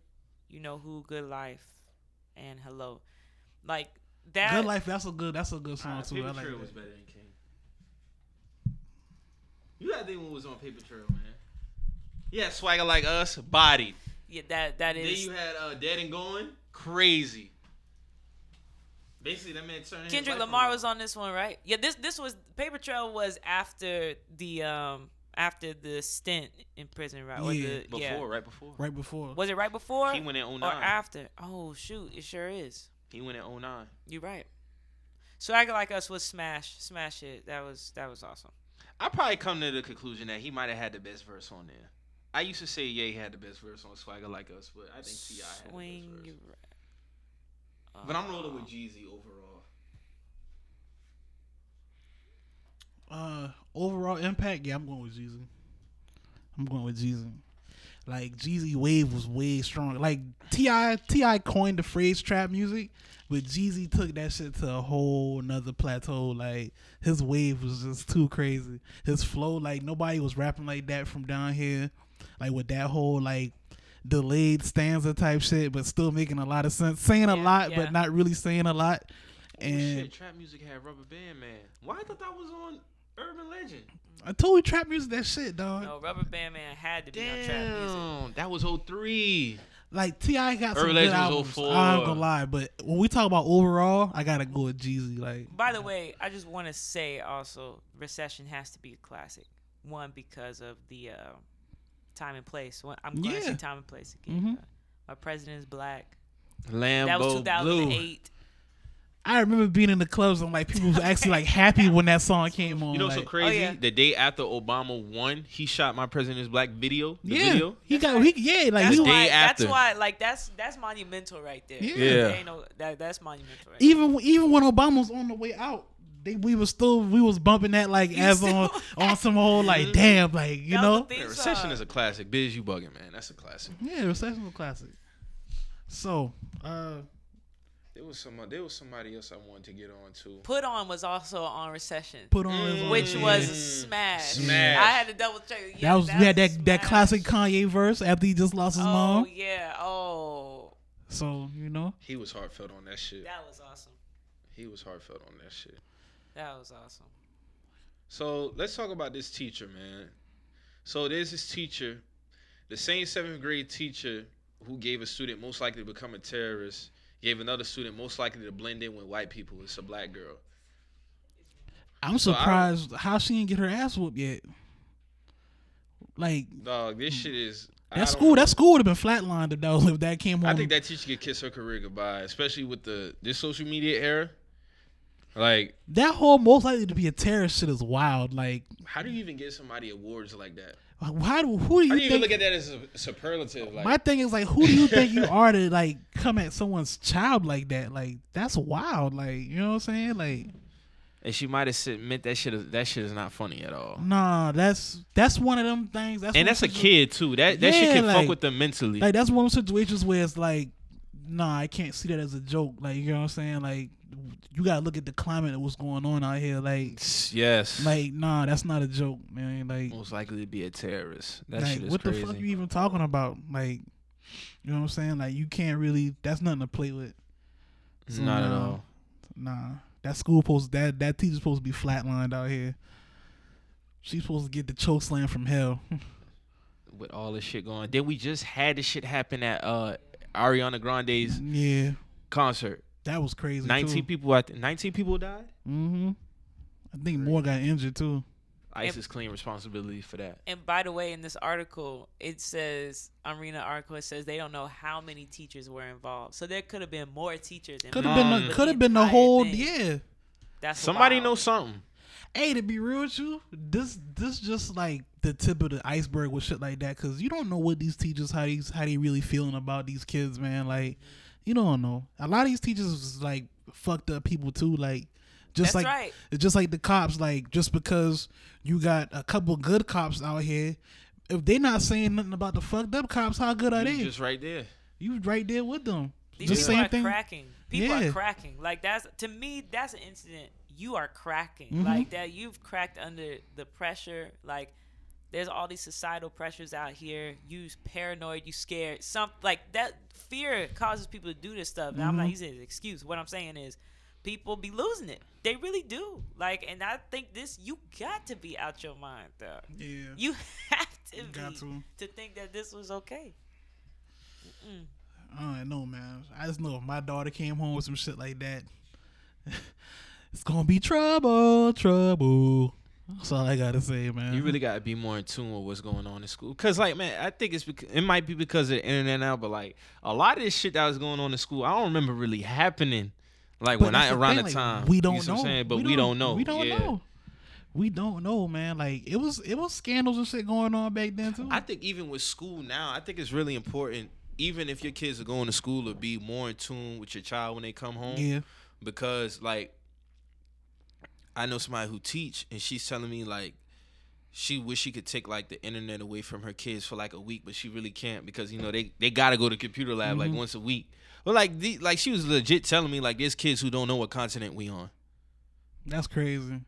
You know who? Good life. And hello. Like that. Good life. That's a good. That's a good song Nah, too. Paper I like Trail that. was better than King. You gotta think what was on Paper Trail, man. Yeah, swagger like us, bodied. Yeah, that that is. Then you had uh, Dead and Gone, crazy. Basically, that man turned. his Kendrick life Lamar around. was on this one, right? Yeah, this this was Paper Trail was after the um after the stint in prison, right? Or Yeah. the, before, yeah. right before. Right before. Was it right before He went in or 09. after? Oh shoot, it sure is. He went in 09. You're right. So Swagger like us was smash, smash it. That was that was awesome. I probably come to the conclusion that he might have had the best verse on there. I used to say Ye had the best verse on Swagger Like Us, but I think T.I had the best verse. your right. But I'm rolling with. Jeezy overall. Uh, overall impact. Yeah, I'm going with Jeezy. I'm going with Jeezy. Like Jeezy wave was way strong. Like T.I T.I coined the phrase trap music, but Jeezy took that shit to a whole another plateau. Like his wave was just too crazy. His flow, like nobody was rapping like that from down here. Like with that whole like delayed stanza type shit, but still making a lot of sense. Saying a lot, yeah. but not really saying a lot. Oh And shit, trap music had Rubber Band Man. Why I thought that was on Urban Legend? I told you trap music that shit, dog. No, Rubber Band Man had to be on trap music. Damn, that was 03. Like T.I got some Urban good Legend was albums. 04. I'm gonna lie, but when we talk about overall, I gotta go with Jeezy. Like By the way, I just want to say also, Recession has to be a classic. One because of the uh, time and place. One, I'm going to Yeah. see time and place again. Mhm. Uh, My president is black. Lambo That was Blue. 2008. I remember being in the clubs and like people was actually like happy when that song came on. You know what's so like, crazy? yeah. The day after Obama won, he shot my president's black video. The yeah, video. he That's got right. he yeah like That's he, day why. after. That's why. Like that's that's monumental right there. Yeah. Yeah. There ain't no, that, that's monumental. Right there. even even when Obama was on the way out. They, we was still we was bumping that like You as on on some old like Mhm. damn like you know the Yeah, Recession song. is a classic. Biz, you bugging, man. That's a classic. yeah recession was a classic. So uh There was some. There was somebody else I wanted to get on too. Put on was also on Recession, put on Mm. which was a smash. Smash. I had to double check. that Yeah, was we had that's a that that classic Kanye verse after he just lost his Oh mom. yeah. Oh, So you know He was heartfelt on that shit. that was awesome. He was heartfelt on that shit. That was awesome. So let's talk about this teacher, man. So there's this teacher, the same seventh grade teacher who gave a student most likely to become a terrorist, gave another student most likely to blend in with white people. It's a black girl. I'm So surprised how she didn't get her ass whooped yet. Like Dog, this shit is. That school, know. that school would have been flatlined if that if that came home. I think that teacher could kiss her career goodbye, especially with the this social media era. Like, that whole most likely to be a terrorist shit is wild. Like, how do you even get somebody awards like that? Why do who do you How do you even think? look at that as a superlative? Like, my thing is like, who do you think you are to like come at someone's child like that? Like, that's wild. Like, you know what I'm saying? Like, and she might have said, meant that shit. Is, that shit is not funny at all. nah, that's that's one of them things. That's and that's a kid too. That that shit can like- fuck with them mentally. Like, that's one of those situations where it's like, nah, I can't see that as a joke. Like, you know what I'm saying? Like, you gotta look at the climate of what's going on out here. Like, yes. like, nah, that's not a joke, man. Like, most likely to be a terrorist. That like shit is what crazy. the fuck you even talking about? Like, you know what I'm saying? Like, you can't really. That's nothing to play with. So, Not at all. Nah, that school post that that teacher's supposed to be flatlined out here. She's supposed to get the choke slam from hell. With all this shit going, then we just had this shit happen at uh Ariana Grande's yeah, concert. that was crazy. Nineteen people. I th- Nineteen people died. Mm-hmm. I think more got injured too. ISIS claimed responsibility for that. And by the way, in this article, it says Arena article it says they don't know how many teachers were involved. So there could have been more teachers. Could have been the, could have been the whole thing. yeah. That's Somebody wild. knows something. Hey, to be real with you, this this just like the tip of the iceberg with shit like that, cause you don't know what these teachers how these how they really feeling about these kids, man. Like, you don't know. A lot of these teachers is like fucked up people too. Like, just That's like right. it's just like the cops. Like, just because you got a couple good cops out here, if they not saying nothing about the fucked up cops, how good are You they? just right there. you right there with them. These Just people same are thing. cracking. People Yeah. are cracking. Like that's to me, that's an incident. You are cracking. Mhm. Like that. You've cracked under the pressure. Like there's all these societal pressures out here. You paranoid. You scared. Some like that fear causes people to do this stuff. Now I'm not Mhm. using it as an excuse. What I'm saying is, people be losing it. They really do. Like, and I think this you got to be out your mind, though. Yeah. You have to You got be to. to think that this was okay. Mm. I don't know, man. I just know if my daughter came home with some shit like that, it's gonna be trouble, trouble. That's all I gotta say, man. You really gotta be more in tune with what's going on in school. Cause like, man, I think it's because it might be because of the internet now, but like a lot of this shit that was going on in school, I don't remember really happening. Like But when I around thing, the like, time, we don't see know. what I'm saying? But we, don't, know. We don't Yeah. know. We don't know, man. Like it was, it was scandals and shit going on back then too. I think even with school now, I think it's really important. Even if your kids are going to school, to be more in tune with your child when they come home. yeah, because like I know somebody who teach and she's telling me like she wish she could take like the internet away from her kids for like a week, but she really can't because you know they they gotta go to computer lab like Mhm. once a week. But like the, like she was legit telling me like there's kids who don't know what continent we on. that's crazy.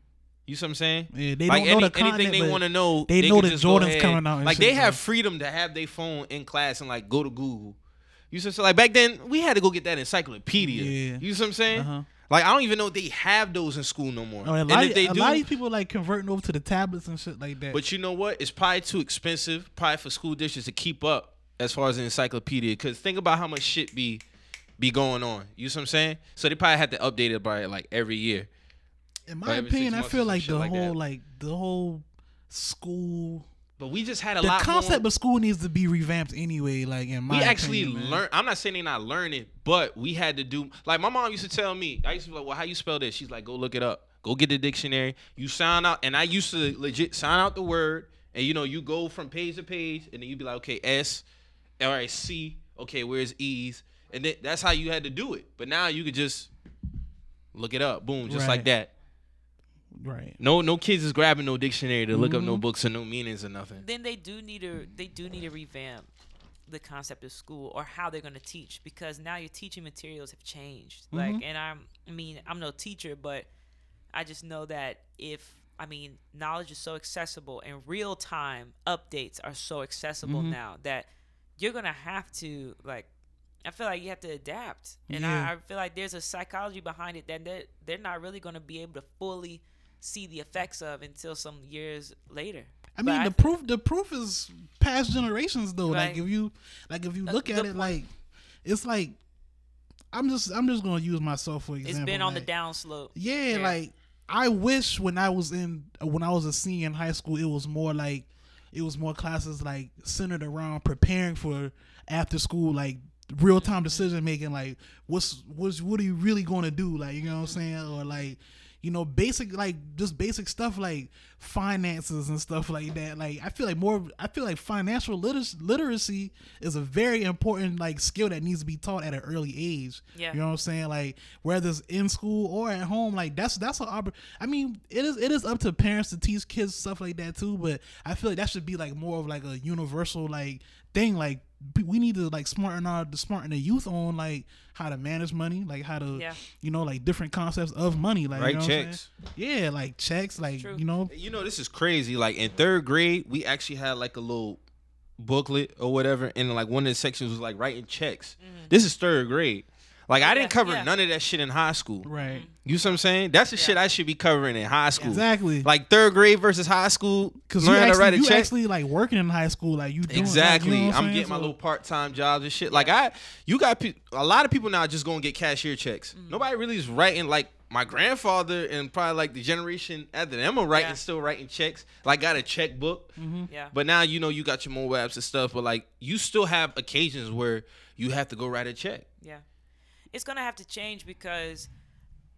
You see what I'm saying? Yeah, they like don't know the anything they want to know, they know can that Jordan's coming out Like they have so- freedom to have their phone in class and like go to Google. You see, so like back then we had to go get that encyclopedia. Yeah. You see what I'm saying? Uh-huh. Like I don't even know if they have those in school no more. Oh, a and if they a do, lot of these people like converting over to the tablets and shit like that. but you know what? It's probably too expensive, probably for school districts to keep up as far as an encyclopedia. Because think about how much shit be be going on. You see what I'm saying? So they probably have to update it by like every year. in my opinion, I feel like the like that. whole like the whole school But we just had a the lot The concept more. of school needs to be revamped anyway. Like in my we actually learn. I'm not saying they not learning, but we had to do. Like my mom used to tell me. I used to be like, "Well, how you spell this?" She's like, "Go look it up. Go get the dictionary. You sign out." And I used to legit sign out the word, and you know, you go from page to page, and then you'd be like, "Okay, S, all right, C. Okay, where's E's?" And then that's how you had to do it. But now you could just look it up. Boom, just like that. Right. No, no kids is grabbing no dictionary to look up no Mhm. books or no meanings or nothing. then they do need to they do need to revamp the concept of school or how they're going to teach because now your teaching materials have changed Mhm. like and i'm i mean i'm no teacher but i just know that if i mean knowledge is so accessible and real time updates are so accessible Mhm. now that you're going to have to like I feel like you have to adapt, and Yeah. I, I feel like there's a psychology behind it that they're, they're not really going to be able to fully see the effects of until some years later. I But mean, the feel- proof the proof is past generations though. Like if you like if you That's look at it, point. like it's like I'm just I'm just gonna use myself for example. It's been on the like, down slope. Yeah, Yeah. like I wish when I was in when I was a senior in high school, it was more like it was more classes like centered around preparing for after school, like real time mm-hmm. decision making. Like what's what's what are you really going to do? Like you know what I'm saying, or like you know basic like just basic stuff like finances and stuff like that. Like I feel like more I feel like financial liter- literacy is a very important like skill that needs to be taught at an early age. Yeah. You know what I'm saying? Like whether it's in school or at home, like that's that's an oppor- I mean, it is it is up to parents to teach kids stuff like that too. But I feel like that should be like more of like a universal like thing. Like we need to like smarten our smarten the youth on like how to manage money, like how to Yeah. you know like different concepts of money, like you know what I'm checks. saying? Yeah, like checks, like True. you know. You know, this is crazy. Like in third grade, we actually had like a little booklet or whatever, and like one of the sections was like writing checks. Mm-hmm. This is third grade. Like I didn't Mm-hmm. Cover yeah. none of that shit in high school. Right. You see what I'm saying? That's the Yeah. shit I should be covering in high school. Exactly. Like third grade versus high school. Because you learn how to actually, write a you check. actually like working in high school, like you doing, like, Exactly. you know what I'm saying? getting my little part time jobs and shit. Like I, you got pe- a lot of people now just gonna get cashier checks. Mm-hmm. Nobody really is writing like my grandfather and probably like the generation after them are writing Yeah. still writing checks. Like got a checkbook. Yeah. But now you know you got your mobile apps and stuff. But like you still have occasions where you have to go write a check. Yeah. It's going to have to change because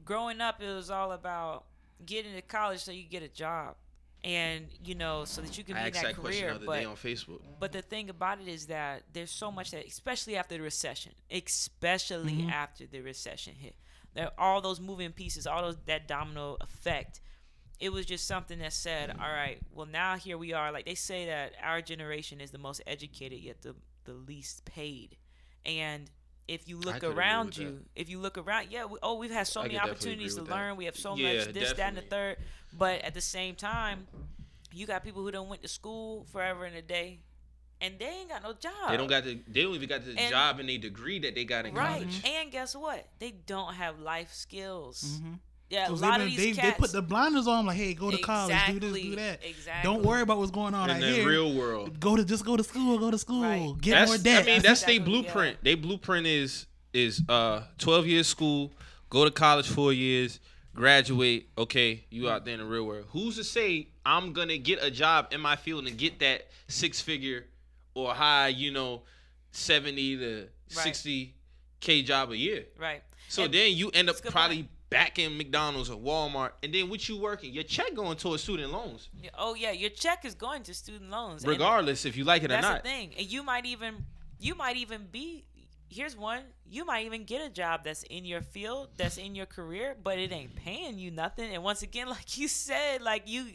growing up, it was all about getting to college so you get a job. And, you know, so that you can I be in that that career. the But day on Facebook. But the thing about it is that there's so much that, especially after the recession, especially Mm-hmm. after the recession hit, there all those moving pieces, all those that domino effect. It was just something that said, all right, well now here we are. Like they say that our generation is the most educated yet the the least paid, and if you look around you, that. if you look around, yeah, we, oh, we've had so I many opportunities to agree with that. learn. We have so Yeah, much this, that, and the third. But at the same time, you got people who don't went to school forever and a day, and they ain't got no job. They don't got the. They don't even got the And- job and the degree that they got in right. college. And guess what? They don't have life skills. Mhm. Yeah, a 'Cause lot they, of these they, they put the blinders on, like, hey, go to college, do this, do that. exactly. Don't worry about what's going on out In out the here. real world. Go to just go to school, go to school, Right. get that's, more debt. I mean, that's their Exactly, yeah. blueprint. They blueprint is is uh 12 years school, go to college four years, graduate. Okay, you out there in the real world. Who's to say I'm gonna get a job in my field and get that six figure or high, you know, 70 to 60 k job a year? right. So And- then you end up That's a good probably point. Back in McDonald's or Walmart, and then what you working? Your check going towards student loans, Oh yeah, your check is going to student loans. and regardless if you like it or not. That's not. the thing, and you might even, you might even be. Here's one. You might even get a job that's in your field, that's in your career, but it ain't paying you nothing. And once again, like you said, like you,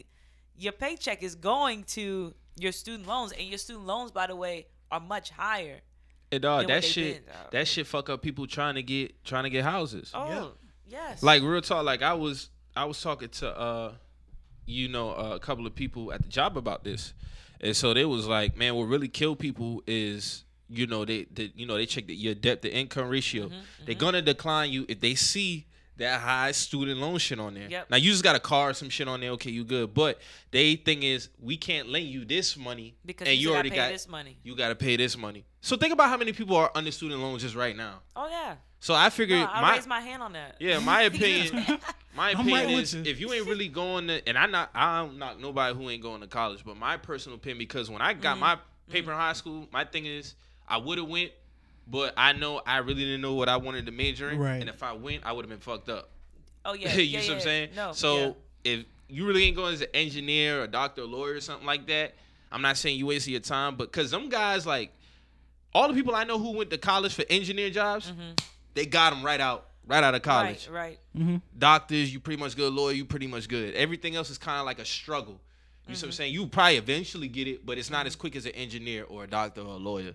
your paycheck is going to your student loans, and your student loans, by the way, are much higher. And uh, dog, that shit, been, dog. that shit fuck up people trying to get trying to get houses. Oh, yes. Like real talk, like I was I was talking to uh, you know, uh, a couple of people at the job about this, and so they was like, man, what really kill people is you know they, they you know they check your debt to income ratio. Mm-hmm, They're gonna decline you if they see that high student loan shit on there. Yep. Now you just got a car or some shit on there. Okay, you good. But they thing is, we can't lend you this money because and you, you already gotta pay got this money. you got to pay this money. So think about how many people are under student loans just right now. Oh yeah. So I figured No, I my raise my hand on that. yeah, my opinion, my opinion right is you. if you ain't really going to, and I not I don't knock nobody who ain't going to college, but my personal opinion because when I Mm-hmm. got my paper in high school, my thing is I would have went, but I know I really didn't know what I wanted to major in, Right. and if I went, I would have been fucked up. Oh yeah. you yeah, see what I'm saying? No. So yeah. if you really ain't going as an engineer, or doctor, or lawyer, or something like that, I'm not saying you wasted your time, but because them guys like all the people I know who went to college for engineer jobs, mm-hmm. they got them right out, right out of college. Mm-hmm. Right. Right. Doctors, you pretty much good. Lawyer, you pretty much good. Everything else is kind of like a struggle. You see what I'm mm-hmm. saying? You probably eventually get it, but it's not mm-hmm. as quick as an engineer or a doctor or a lawyer.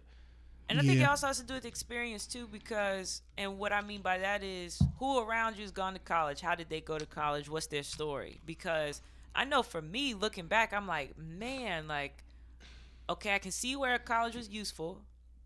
And I think it also has to do with experience too, because and what I mean by that is who around you has gone to college? How did they go to college? What's their story? Because I know for me, looking back, I'm like, man, like, okay, I can see where college was useful,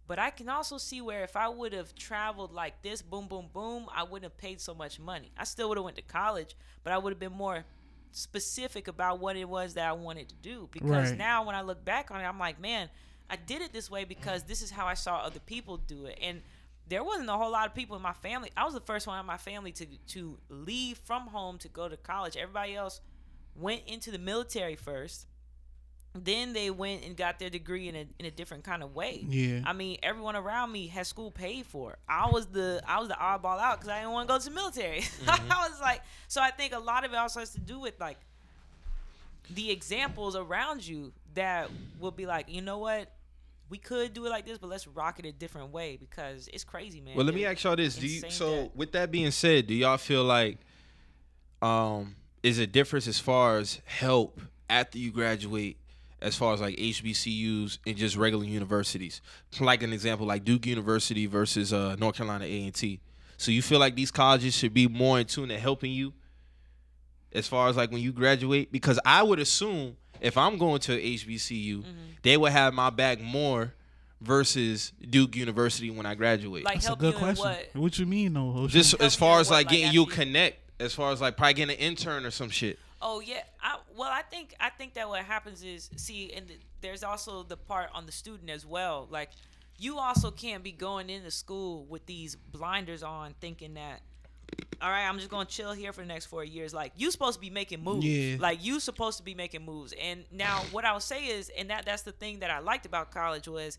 But I can also see where if I would have traveled like this, boom, boom, boom, I wouldn't have paid so much money. I still would have went to college, but I would have been more specific about what it was that I wanted to do. Because Right. now when I look back on it, I'm like, man, I did it this way because this is how I saw other people do it. And there wasn't a whole lot of people in my family. I was the first one in my family to to leave from home to go to college. Everybody else went into the military first. Then they went and got their degree in a in a different kind of way. Yeah. I mean, everyone around me had school paid for. I was the I was the oddball out because I didn't want to go to the military. Mm-hmm. I was like, so I think a lot of it also has to do with like the examples around you that will be like, you know what, we could do it like this, but let's rock it a different way because it's crazy, man. Well, let me ask y'all this: Do you so that- with that being said, do y'all feel like um is a difference as far as help after you graduate, as far as like HBCUs and just regular universities? Like an example, like Duke University versus uh, North Carolina A and T. So you feel like these colleges should be more in tune to helping you as far as like when you graduate? Because I would assume if I'm going to HBCU, Mm-hmm. they would have my back more versus Duke University when I graduate. like That's a good you question. what What you mean, though? Ocean? just Help as far as what, like like, getting you you- connect as far as like probably getting an intern or some shit Oh yeah, I, well I think I think that what happens is see, and th- there's also the part on the student as well. Like you also can't be going into school with these blinders on, thinking that. All right, I'm just gonna chill here for the next four years. Like you supposed to be making moves. Yeah. Like you supposed to be making moves. And now what I'll say is, and that that's the thing that I liked about college was,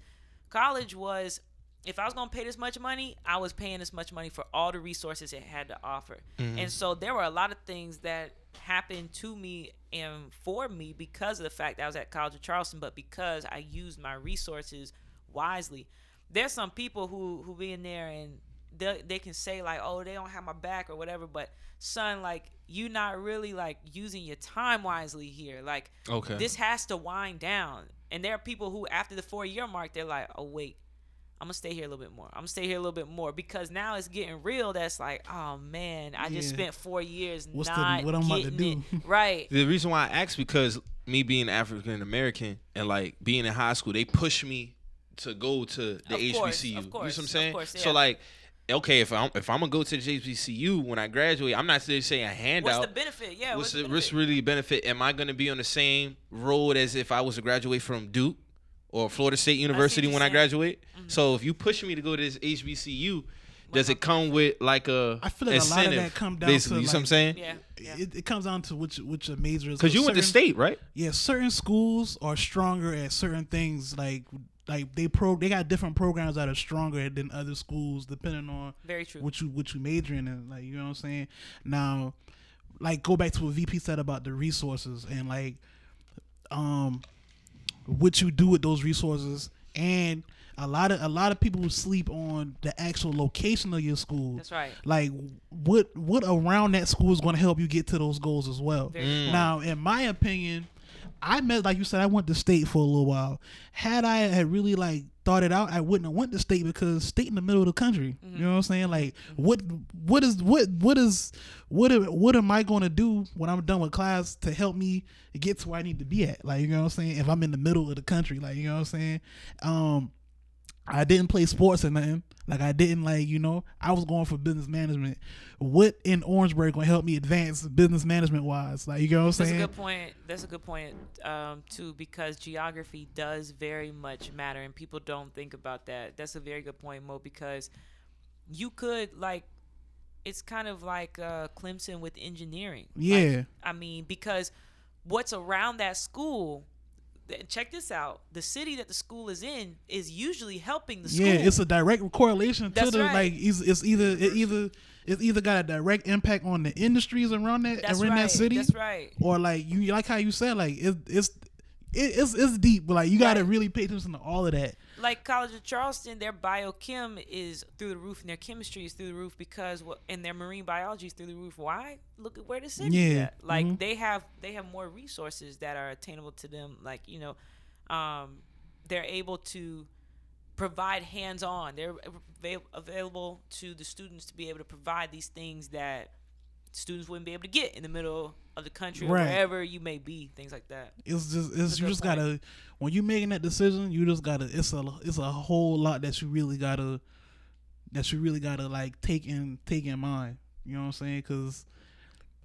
college was, if I was gonna pay this much money, I was paying this much money for all the resources it had to offer. Mm-hmm. And so there were a lot of things that happened to me and for me because of the fact that I was at College of Charleston, but because I used my resources wisely. There's some people who who be in there and they, they can say like, oh, they don't have my back or whatever, but son, like you not really like using your time wisely here. Like Okay. this has to wind down. And there are people who after the four year mark, they're like, oh wait, I'm gonna stay here a little bit more. I'm gonna stay here a little bit more because now it's getting real. That's like, oh man, I just spent four years What's the- not what I'm about to getting do? it right. the reason why i asked because me being african american and like being in high school they push me to go to the Of hbcu course, you know what i'm of saying course, so like okay if i'm if i'm gonna go to the hbcu when i graduate i'm not just saying a handout. What's the benefit? Yeah, what's what's, the the benefit? really benefit? Am I going to be on the same road as if I was to graduate from Duke or Florida State University you're when I graduate? Mm-hmm. So if you push me to go to this HBCU, does it come with like a I feel like a lot of incentive? that come down basically, to, you see what I'm saying? Yeah, yeah. It, it comes down to which which your major is. Because you went to state, right? Yeah, certain schools are stronger at certain things. Like like they pro they got different programs that are stronger than other schools depending on Very true. what you what you majoring in. Like you know what I'm saying. Now, like go back to what VP said about the resources and like um what you do with those resources and a lot of a lot of people sleep on the actual location of your school. That's right. Like what what around that school is going to help you get to those goals as well. Mm. Now, in my opinion, I met like you said, I went to state for a little while. Had I had really like thought it out, I wouldn't have went to state because state in the middle of the country. Mm-hmm. You know what I'm saying? Like what what is what what is what what am I going to do when I'm done with class to help me get to where I need to be at? Like you know what I'm saying? If I'm in the middle of the country, like you know what I'm saying? Um I didn't play sports or nothing. Like I didn't like, you know, I was going for business management. What in Orangeburg gonna help me advance business management wise? Like you know what I'm saying? That's a good point. That's a good point um, too, because geography does very much matter, and people don't think about that. That's a very good point, Mo. Because you could like, it's kind of like uh, Clemson with engineering. Like, Yeah. I mean, because what's around that school. Check this out. The city that the school is in is usually helping the school. Yeah, it's a direct correlation to That's the right. like it's, it's either it either it's either got a direct impact on the industries around that That's around right. that city That's right. or like you like how you said like it, it's it, it's it's deep, but like you got to Right. really pay attention to all of that. Like College of Charleston, their biochem is through the roof and their chemistry is through the roof because and their marine biology is through the roof. Why? Look at where the city is Yeah. at. Like Mhm. they have they have more resources that are attainable to them. Like you know, um, they're able to provide hands-on. They're avail- available to the students to be able to provide these things that students wouldn't be able to get in the middle of the country Right. or wherever you may be, things like that. It's just it's That's a you just point. gotta when you making that decision, you just gotta it's a it's a whole lot that you really gotta that you really gotta like take in take in mind. You know what I'm saying? Because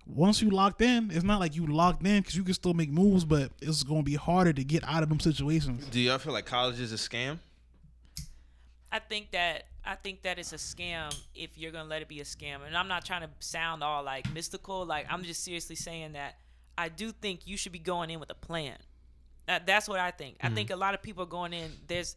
once you locked in, it's not like you locked in because you can still make moves, but it's gonna be harder to get out of them situations. Do y'all feel like college is a scam? I think that I think that it's a scam if you're gonna let it be a scam. And I'm not trying to sound all like mystical. Like I'm just seriously saying that I do think you should be going in with a plan. That, that's what I think. I mm-hmm. think a lot of people are going in. There's,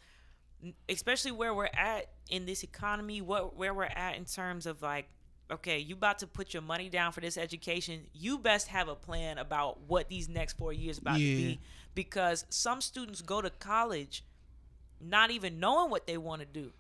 especially where we're at in this economy, what where we're at in terms of like, okay, you about to put your money down for this education. You best have a plan about what these next four years about Yeah. to be, because some students go to college not even knowing what they want to do.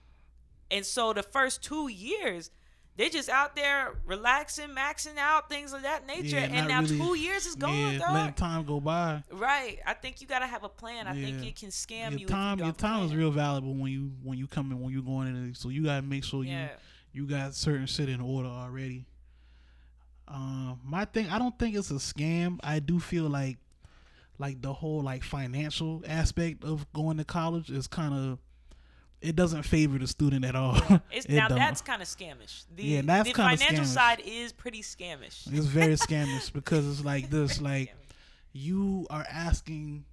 And so the first two years, they're just out there relaxing, maxing out, things of that nature. Yeah, and now really- two years is gone, yeah, time go by. Right. I think you gotta have a plan. I think it can scam Your you. time, you your don't time is real valuable when you when you come in when you're going in. So you gotta make sure you you got certain shit in order already. Um, my thing, I don't think it's a scam. I do feel like like the whole like financial aspect of going to college is kind of it doesn't favor the student at all. It's now don't. that's kind of scamish. The, Yeah, that's the financial scamish. side is pretty scamish. It's very scamish because it's like this, like Scamish. you are asking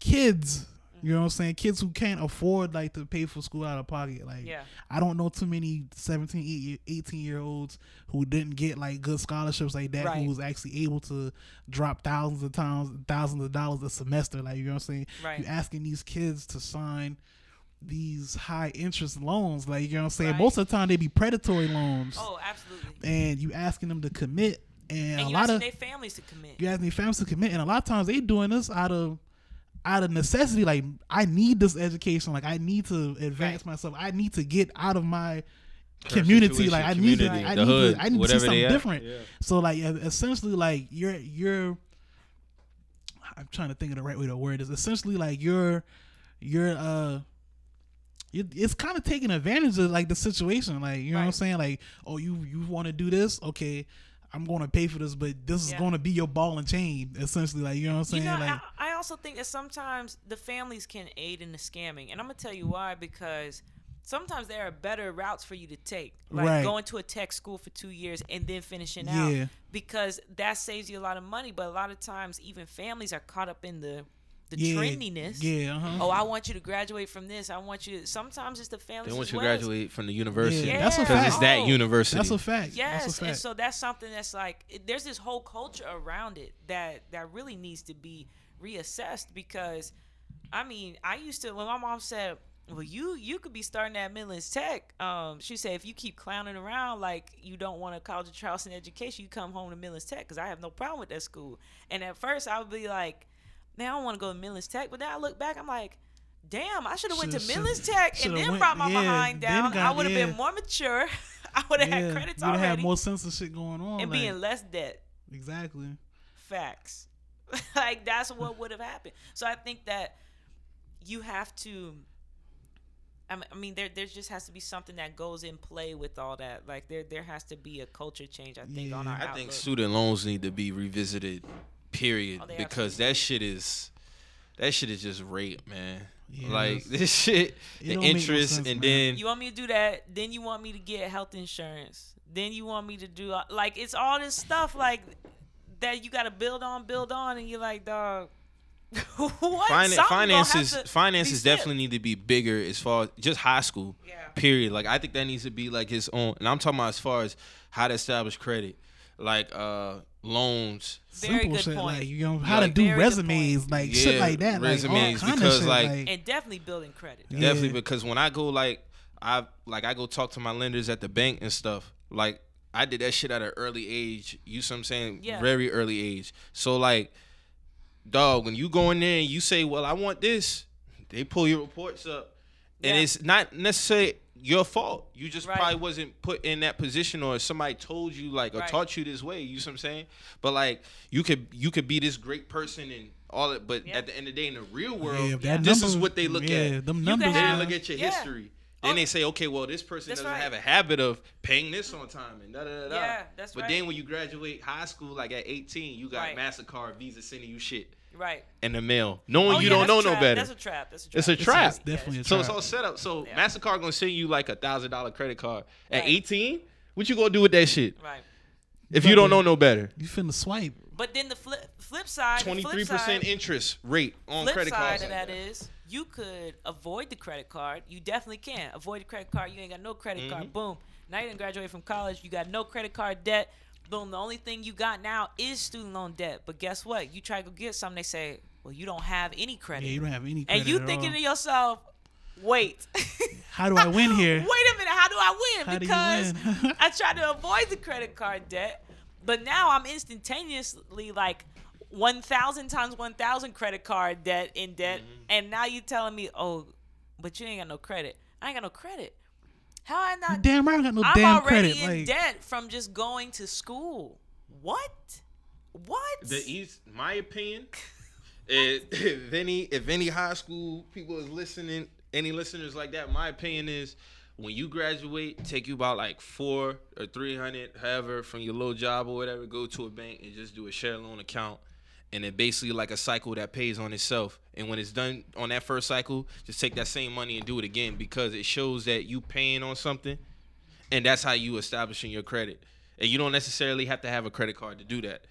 kids, you know what I'm mm-hmm. saying, kids who can't afford like to pay for school out of pocket. Like Yeah. I don't know too many 17, 18 year olds who didn't get like good scholarships like that Right. who was actually able to drop thousands of times thousands of dollars a semester. Like you know what I'm saying? Right. You're asking these kids to sign these high interest loans, like you know what I'm saying. Right. Most of the time they be predatory loans, Oh, absolutely. and you asking them to commit, and, And a lot of their families to commit. you asking families to commit, and a lot of times they doing this out of out of necessity. Like I need this education. Like I need to advance Right. myself. I need to get out of my community. Like I need to. I need hood, to. I need to see something different. Yeah. So like essentially, like you're you're. I'm trying to think of the right way to word this. Essentially, like you're you're uh. It's kind of taking advantage of like the situation, like you know what I'm saying. Like, oh, you you want to do this? Okay, I'm going to pay for this, but this is Yeah. going to be your ball and chain, essentially. Like you know what I'm saying. You know, like, I, I also think that sometimes the families can aid in the scamming, and I'm gonna tell you why. Because sometimes there are better routes for you to take, like Right. going to a tech school for two years and then finishing Yeah. out, because that saves you a lot of money. But a lot of times, even families are caught up in the the yeah, trendiness. Yeah, uh-huh. Oh, I want you to graduate from this. I want you. To, sometimes it's the families. They want as you to well. graduate from the university. Yeah, that's a Because fact. it's that university. that's a fact. Yes, that's a and so that's something that's like it- there's this whole culture around it that that really needs to be reassessed because I mean I used to when my mom said well you you could be starting at Midlands Tech um she said if you keep clowning around like you don't want a college of Charleston education you come home to Midlands Tech because I have no problem with that school and at first I would be like man I don't want to go to Midlands Tech but then I look back I'm like damn I should have went to Shoulda- Midlands Tech and then went- brought my yeah, behind then down I would have yeah. been more mature I would have yeah, had credits you would already have more sense of shit going on. and like, be in less debt. exactly. Facts. like that's what would have happened. So I think that you have to. I mean, there there just has to be something that goes in play with all that. Like there there has to be a culture change. I think on our I outlook. think student loans need to be revisited. Period. Oh, because that shit is that shit is just rape, man. Yeah, like this shit, it the don't no interest, sense, and man. then You want me to do that? Then you want me to get health insurance. Then you want me to do like it's all this stuff like that you got to build on, build on, and you're like, dog. what? Finan- Something gonna finances finances definitely need to be bigger as far as just high school. Yeah. Period. Like I think that needs to be like his own and I'm talking about as far as how to establish credit. Like uh loans. Very Simple good shit point. like you know how Like- to do resumes, like Yeah, shit like that, resumes, like all kind because, of shit, like- like, and definitely building credit. Yeah. Definitely because when I go like I like I go talk to my lenders at the bank and stuff. Like I did that shit at an early age. You see what I'm saying? Yeah. Very early age. So like dog, when you go in there and you say, Well, I want this, they pull your reports up. And it's not necessarily your fault. You just Right. probably wasn't put in that position or somebody told you like or Right. taught you this way. You see what I'm saying? But like you could you could be this great person and all that, but Yeah. at the end of the day in the real world, yeah, if that this number- is what they look yeah, at. Them You numbers, They have- didn't look at your Yeah. history. Then Oh. they say, okay, well, this person That's doesn't right. have a habit of paying this on time and da da da. da. Yeah, that's but right. then when you graduate high school, like at 18, you got Right. Mastercard, Visa sending you shit Right. in the mail, knowing Oh, you yeah, don't know no better. That's a trap. That's a trap. It's a Yes, trap. yes, Definitely a yes. So it's all set up. So Yeah. Mastercard gonna send you like a thousand dollar credit card at Right. 18. What you gonna do with that shit Right. if you don't know no better? You finna swipe. But then the flip flip side, Twenty three percent side- interest rate on flip credit side of like that is you could avoid the credit card. You definitely can avoid the credit card. You ain't got no credit Mm-hmm. card. Boom. Now you didn't graduate from college. You got no credit card debt. Boom. The only thing you got now is student loan debt. But guess what? You try to go get something. They say, well, you don't have any credit. Yeah, you don't have any credit and you at thinking all. to yourself, wait. How do I win here? Wait a minute, how do I win? How do you because win? I tried to avoid the credit card debt, but now I'm instantaneously like 1,000 times 1,000 credit card debt in debt, Mm-hmm. and now you're telling me, oh, but you ain't got no credit. I ain't got no credit. How I not? Damn right, I got no I'm damn already in Like, debt from just going to school. What? What? The East, my opinion, if, eh, if any if any high school people is listening, any listeners like that, my opinion is when you graduate, take you about like four or three hundred, however, from your little job or whatever, go to a bank and just do a share loan account. And it basically like a cycle that pays on itself. And when it's done on that first cycle, just take that same money and do it again because it shows that you paying on something and that's how you establishing your credit. And you don't necessarily have to have a credit card to do that,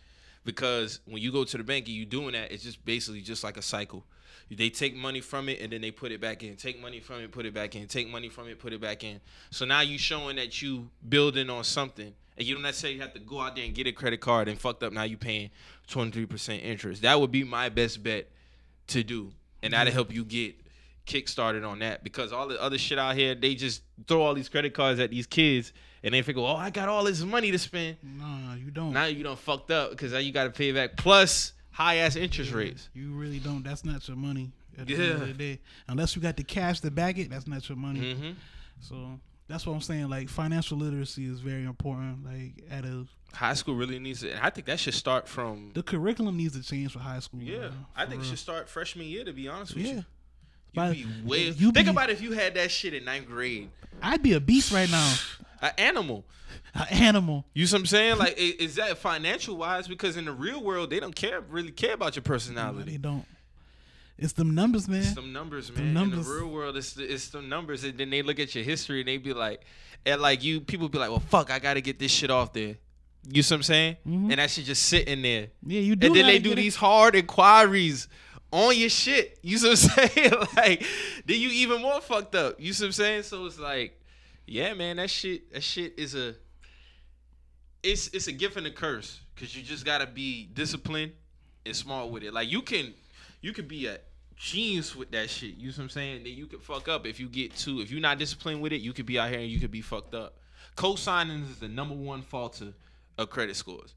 because when you go to the bank and you doing that, it's just basically just like a cycle. They take money from it and then they put it back in. Take money from it, put it back in. Take money from it, put it back in. So now you showing that you building on something, and you don't necessarily have to go out there and get a credit card and fucked up. Now you're paying twenty three percent interest. That would be my best bet to do, and that'll help you get kick started on that because all the other shit out here, they just throw all these credit cards at these kids and they figure, oh, I got all this money to spend. nah, you don't. Now you done fucked up because now you got to pay back plus high ass interest rates. You really don't. That's not your money. At the end of Yeah. the day, unless you got the cash to back it, that's not your money. hmm So that's what I'm saying. Like financial literacy is very important. Like at a High school really needs it. And I think that should start from. the curriculum needs to change for high school. Yeah, man, I think it should start freshman year. To be honest with Yeah, you, But you be way. you think be- about if you had that shit in ninth grade. I'd be a beast right now. An animal. An animal. You see what I'm saying? Like, is that financial wise? Because in the real world, they don't care really care about your No, personality. they don't. It's them numbers, man. It's some numbers, man. numbers. In the real world, it's it's numbers, and then they look at your history and they be like, and like you, people be like, well, fuck, I gotta get this shit off there. You see what I'm saying? Mhm. And that shit just sitting there, yeah, you do. and then they do get it. these hard inquiries on your shit. You see what I'm saying? like, then you even more fucked up. You see what I'm saying? So it's like, yeah, man, that shit, that shit is a, it's it's a gift and a curse because you just gotta be disciplined and smart with it. Like you can, you could be a genius with that shit. You know what I'm saying? Then you could fuck up if you get too. If you're not disciplined with it, you could be out here and you could be fucked up. Co-signing is the number one falter of credit scores.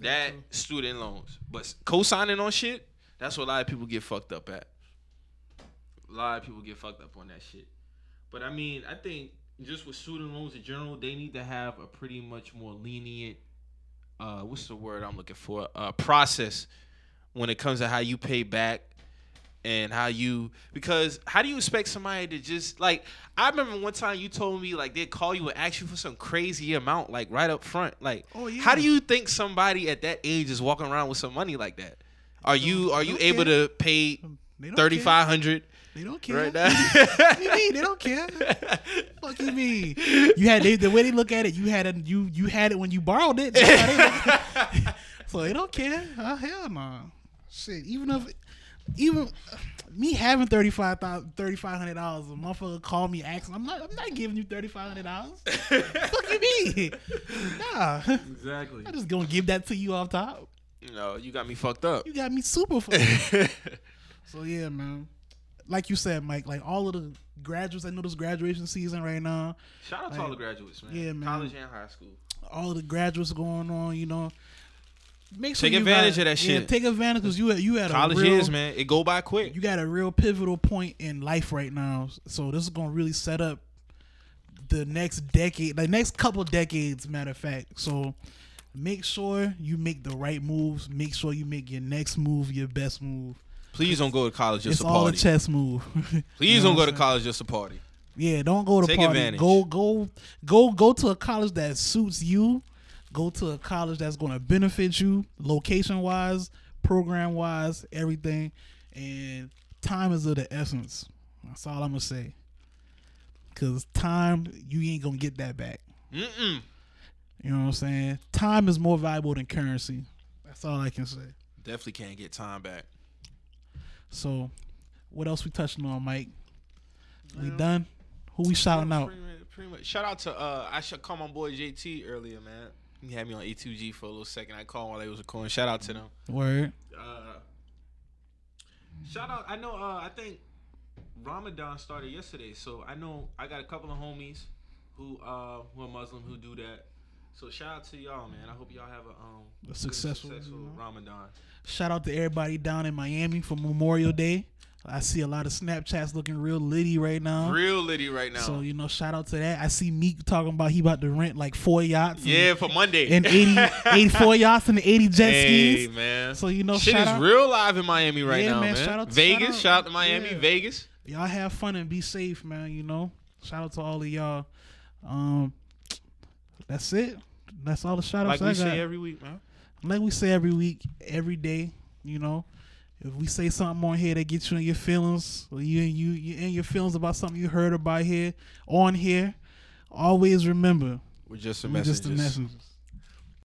That student loans, but co-signing on shit, that's what a lot of people get fucked up at. A lot of people get fucked up on that shit. But I mean, I think just with student loans in general, they need to have a pretty much more lenient uh what's the word I'm looking for? Uh process when it comes to how you pay back and how you because how do you expect somebody to just like I remember one time you told me like they'd call you and ask you for some crazy amount like right up front like Oh, yeah. how do you think somebody at that age is walking around with some money like that are you are you don't able care. to pay um, don't care. five hundred They don't care. right now What you mean? They don't care. Fuck you mean? You had they, the way they look at it. You had it. You you had it when you borrowed it. That's how they look at it. so they don't care. Oh, hell no. Shit. Even if even me having thirty five thousand thirty five hundred dollars, a motherfucker call me asking, I'm not I'm not giving you thirty five hundred dollars. Fuck you mean? Nah. exactly I'm just gonna give that to you off top. no you got me fucked up You got me super fucked. So yeah, man. Like you said, Mike, like all of the graduates, I know this graduation season right now. shout out to all the graduates man Yeah, man. college and high school All of the graduates going on, you know. Make sure Take advantage got- of that yeah, shit. take advantage because you had you had college a real, is man it go by quick you got a real pivotal point in life right now. So this is gonna really set up the next decade, the next couple decades, matter of fact. So make sure you make the right moves. Make sure you make your next move your best move. please don't go to college just it's to all a party chess move. please You know don't go to college just a party Yeah, don't go to Take party. advantage. Go go go go to a college that suits you. Go to a college that's going to benefit you, location wise, program wise, everything. And time is of the essence. That's all I'm gonna say. Cause time, you ain't gonna get that back. Mm-mm. You know what I'm saying? Time is more valuable than currency. That's all I can say. Definitely can't get time back. So, what else we touching on, Mike? We done? Who we shouting out? Pretty pretty. Shout out to uh, I should call my boy JT earlier, man. He had me on E2G for a little second. I called while they was recording. Shout out to them. Word. Uh, shout out. I know. Uh, I think Ramadan started yesterday, so I know I got a couple of homies who uh who are Muslim who do that. So shout out to y'all, man. I hope y'all have a um A successful, successful? Ramadan. Shout out to everybody down in Miami for Memorial Day. I see a lot of Snapchats looking real litty right now. Real litty right now. So you know, shout out to that. I see Meek talking about he about to rent like four yachts. and- yeah, for Monday. and 80, 84 yachts and 80 jet hey, skis. man. So you know, Shit is out. real live in Miami right Yeah, now, man. man. Shout out to- Vegas, shout out. shout out to Miami, Yeah. Vegas. Y'all have fun and be safe, man. You know, shout out to all of y'all. Um, that's it. That's all the shout outs I got. Like we I got. say every week, man. like we say every week, every day. You know, if we say something on here that gets you in your feelings, or you you you in your feelings about something you heard about here on here, always remember We're just a message. just the messengers.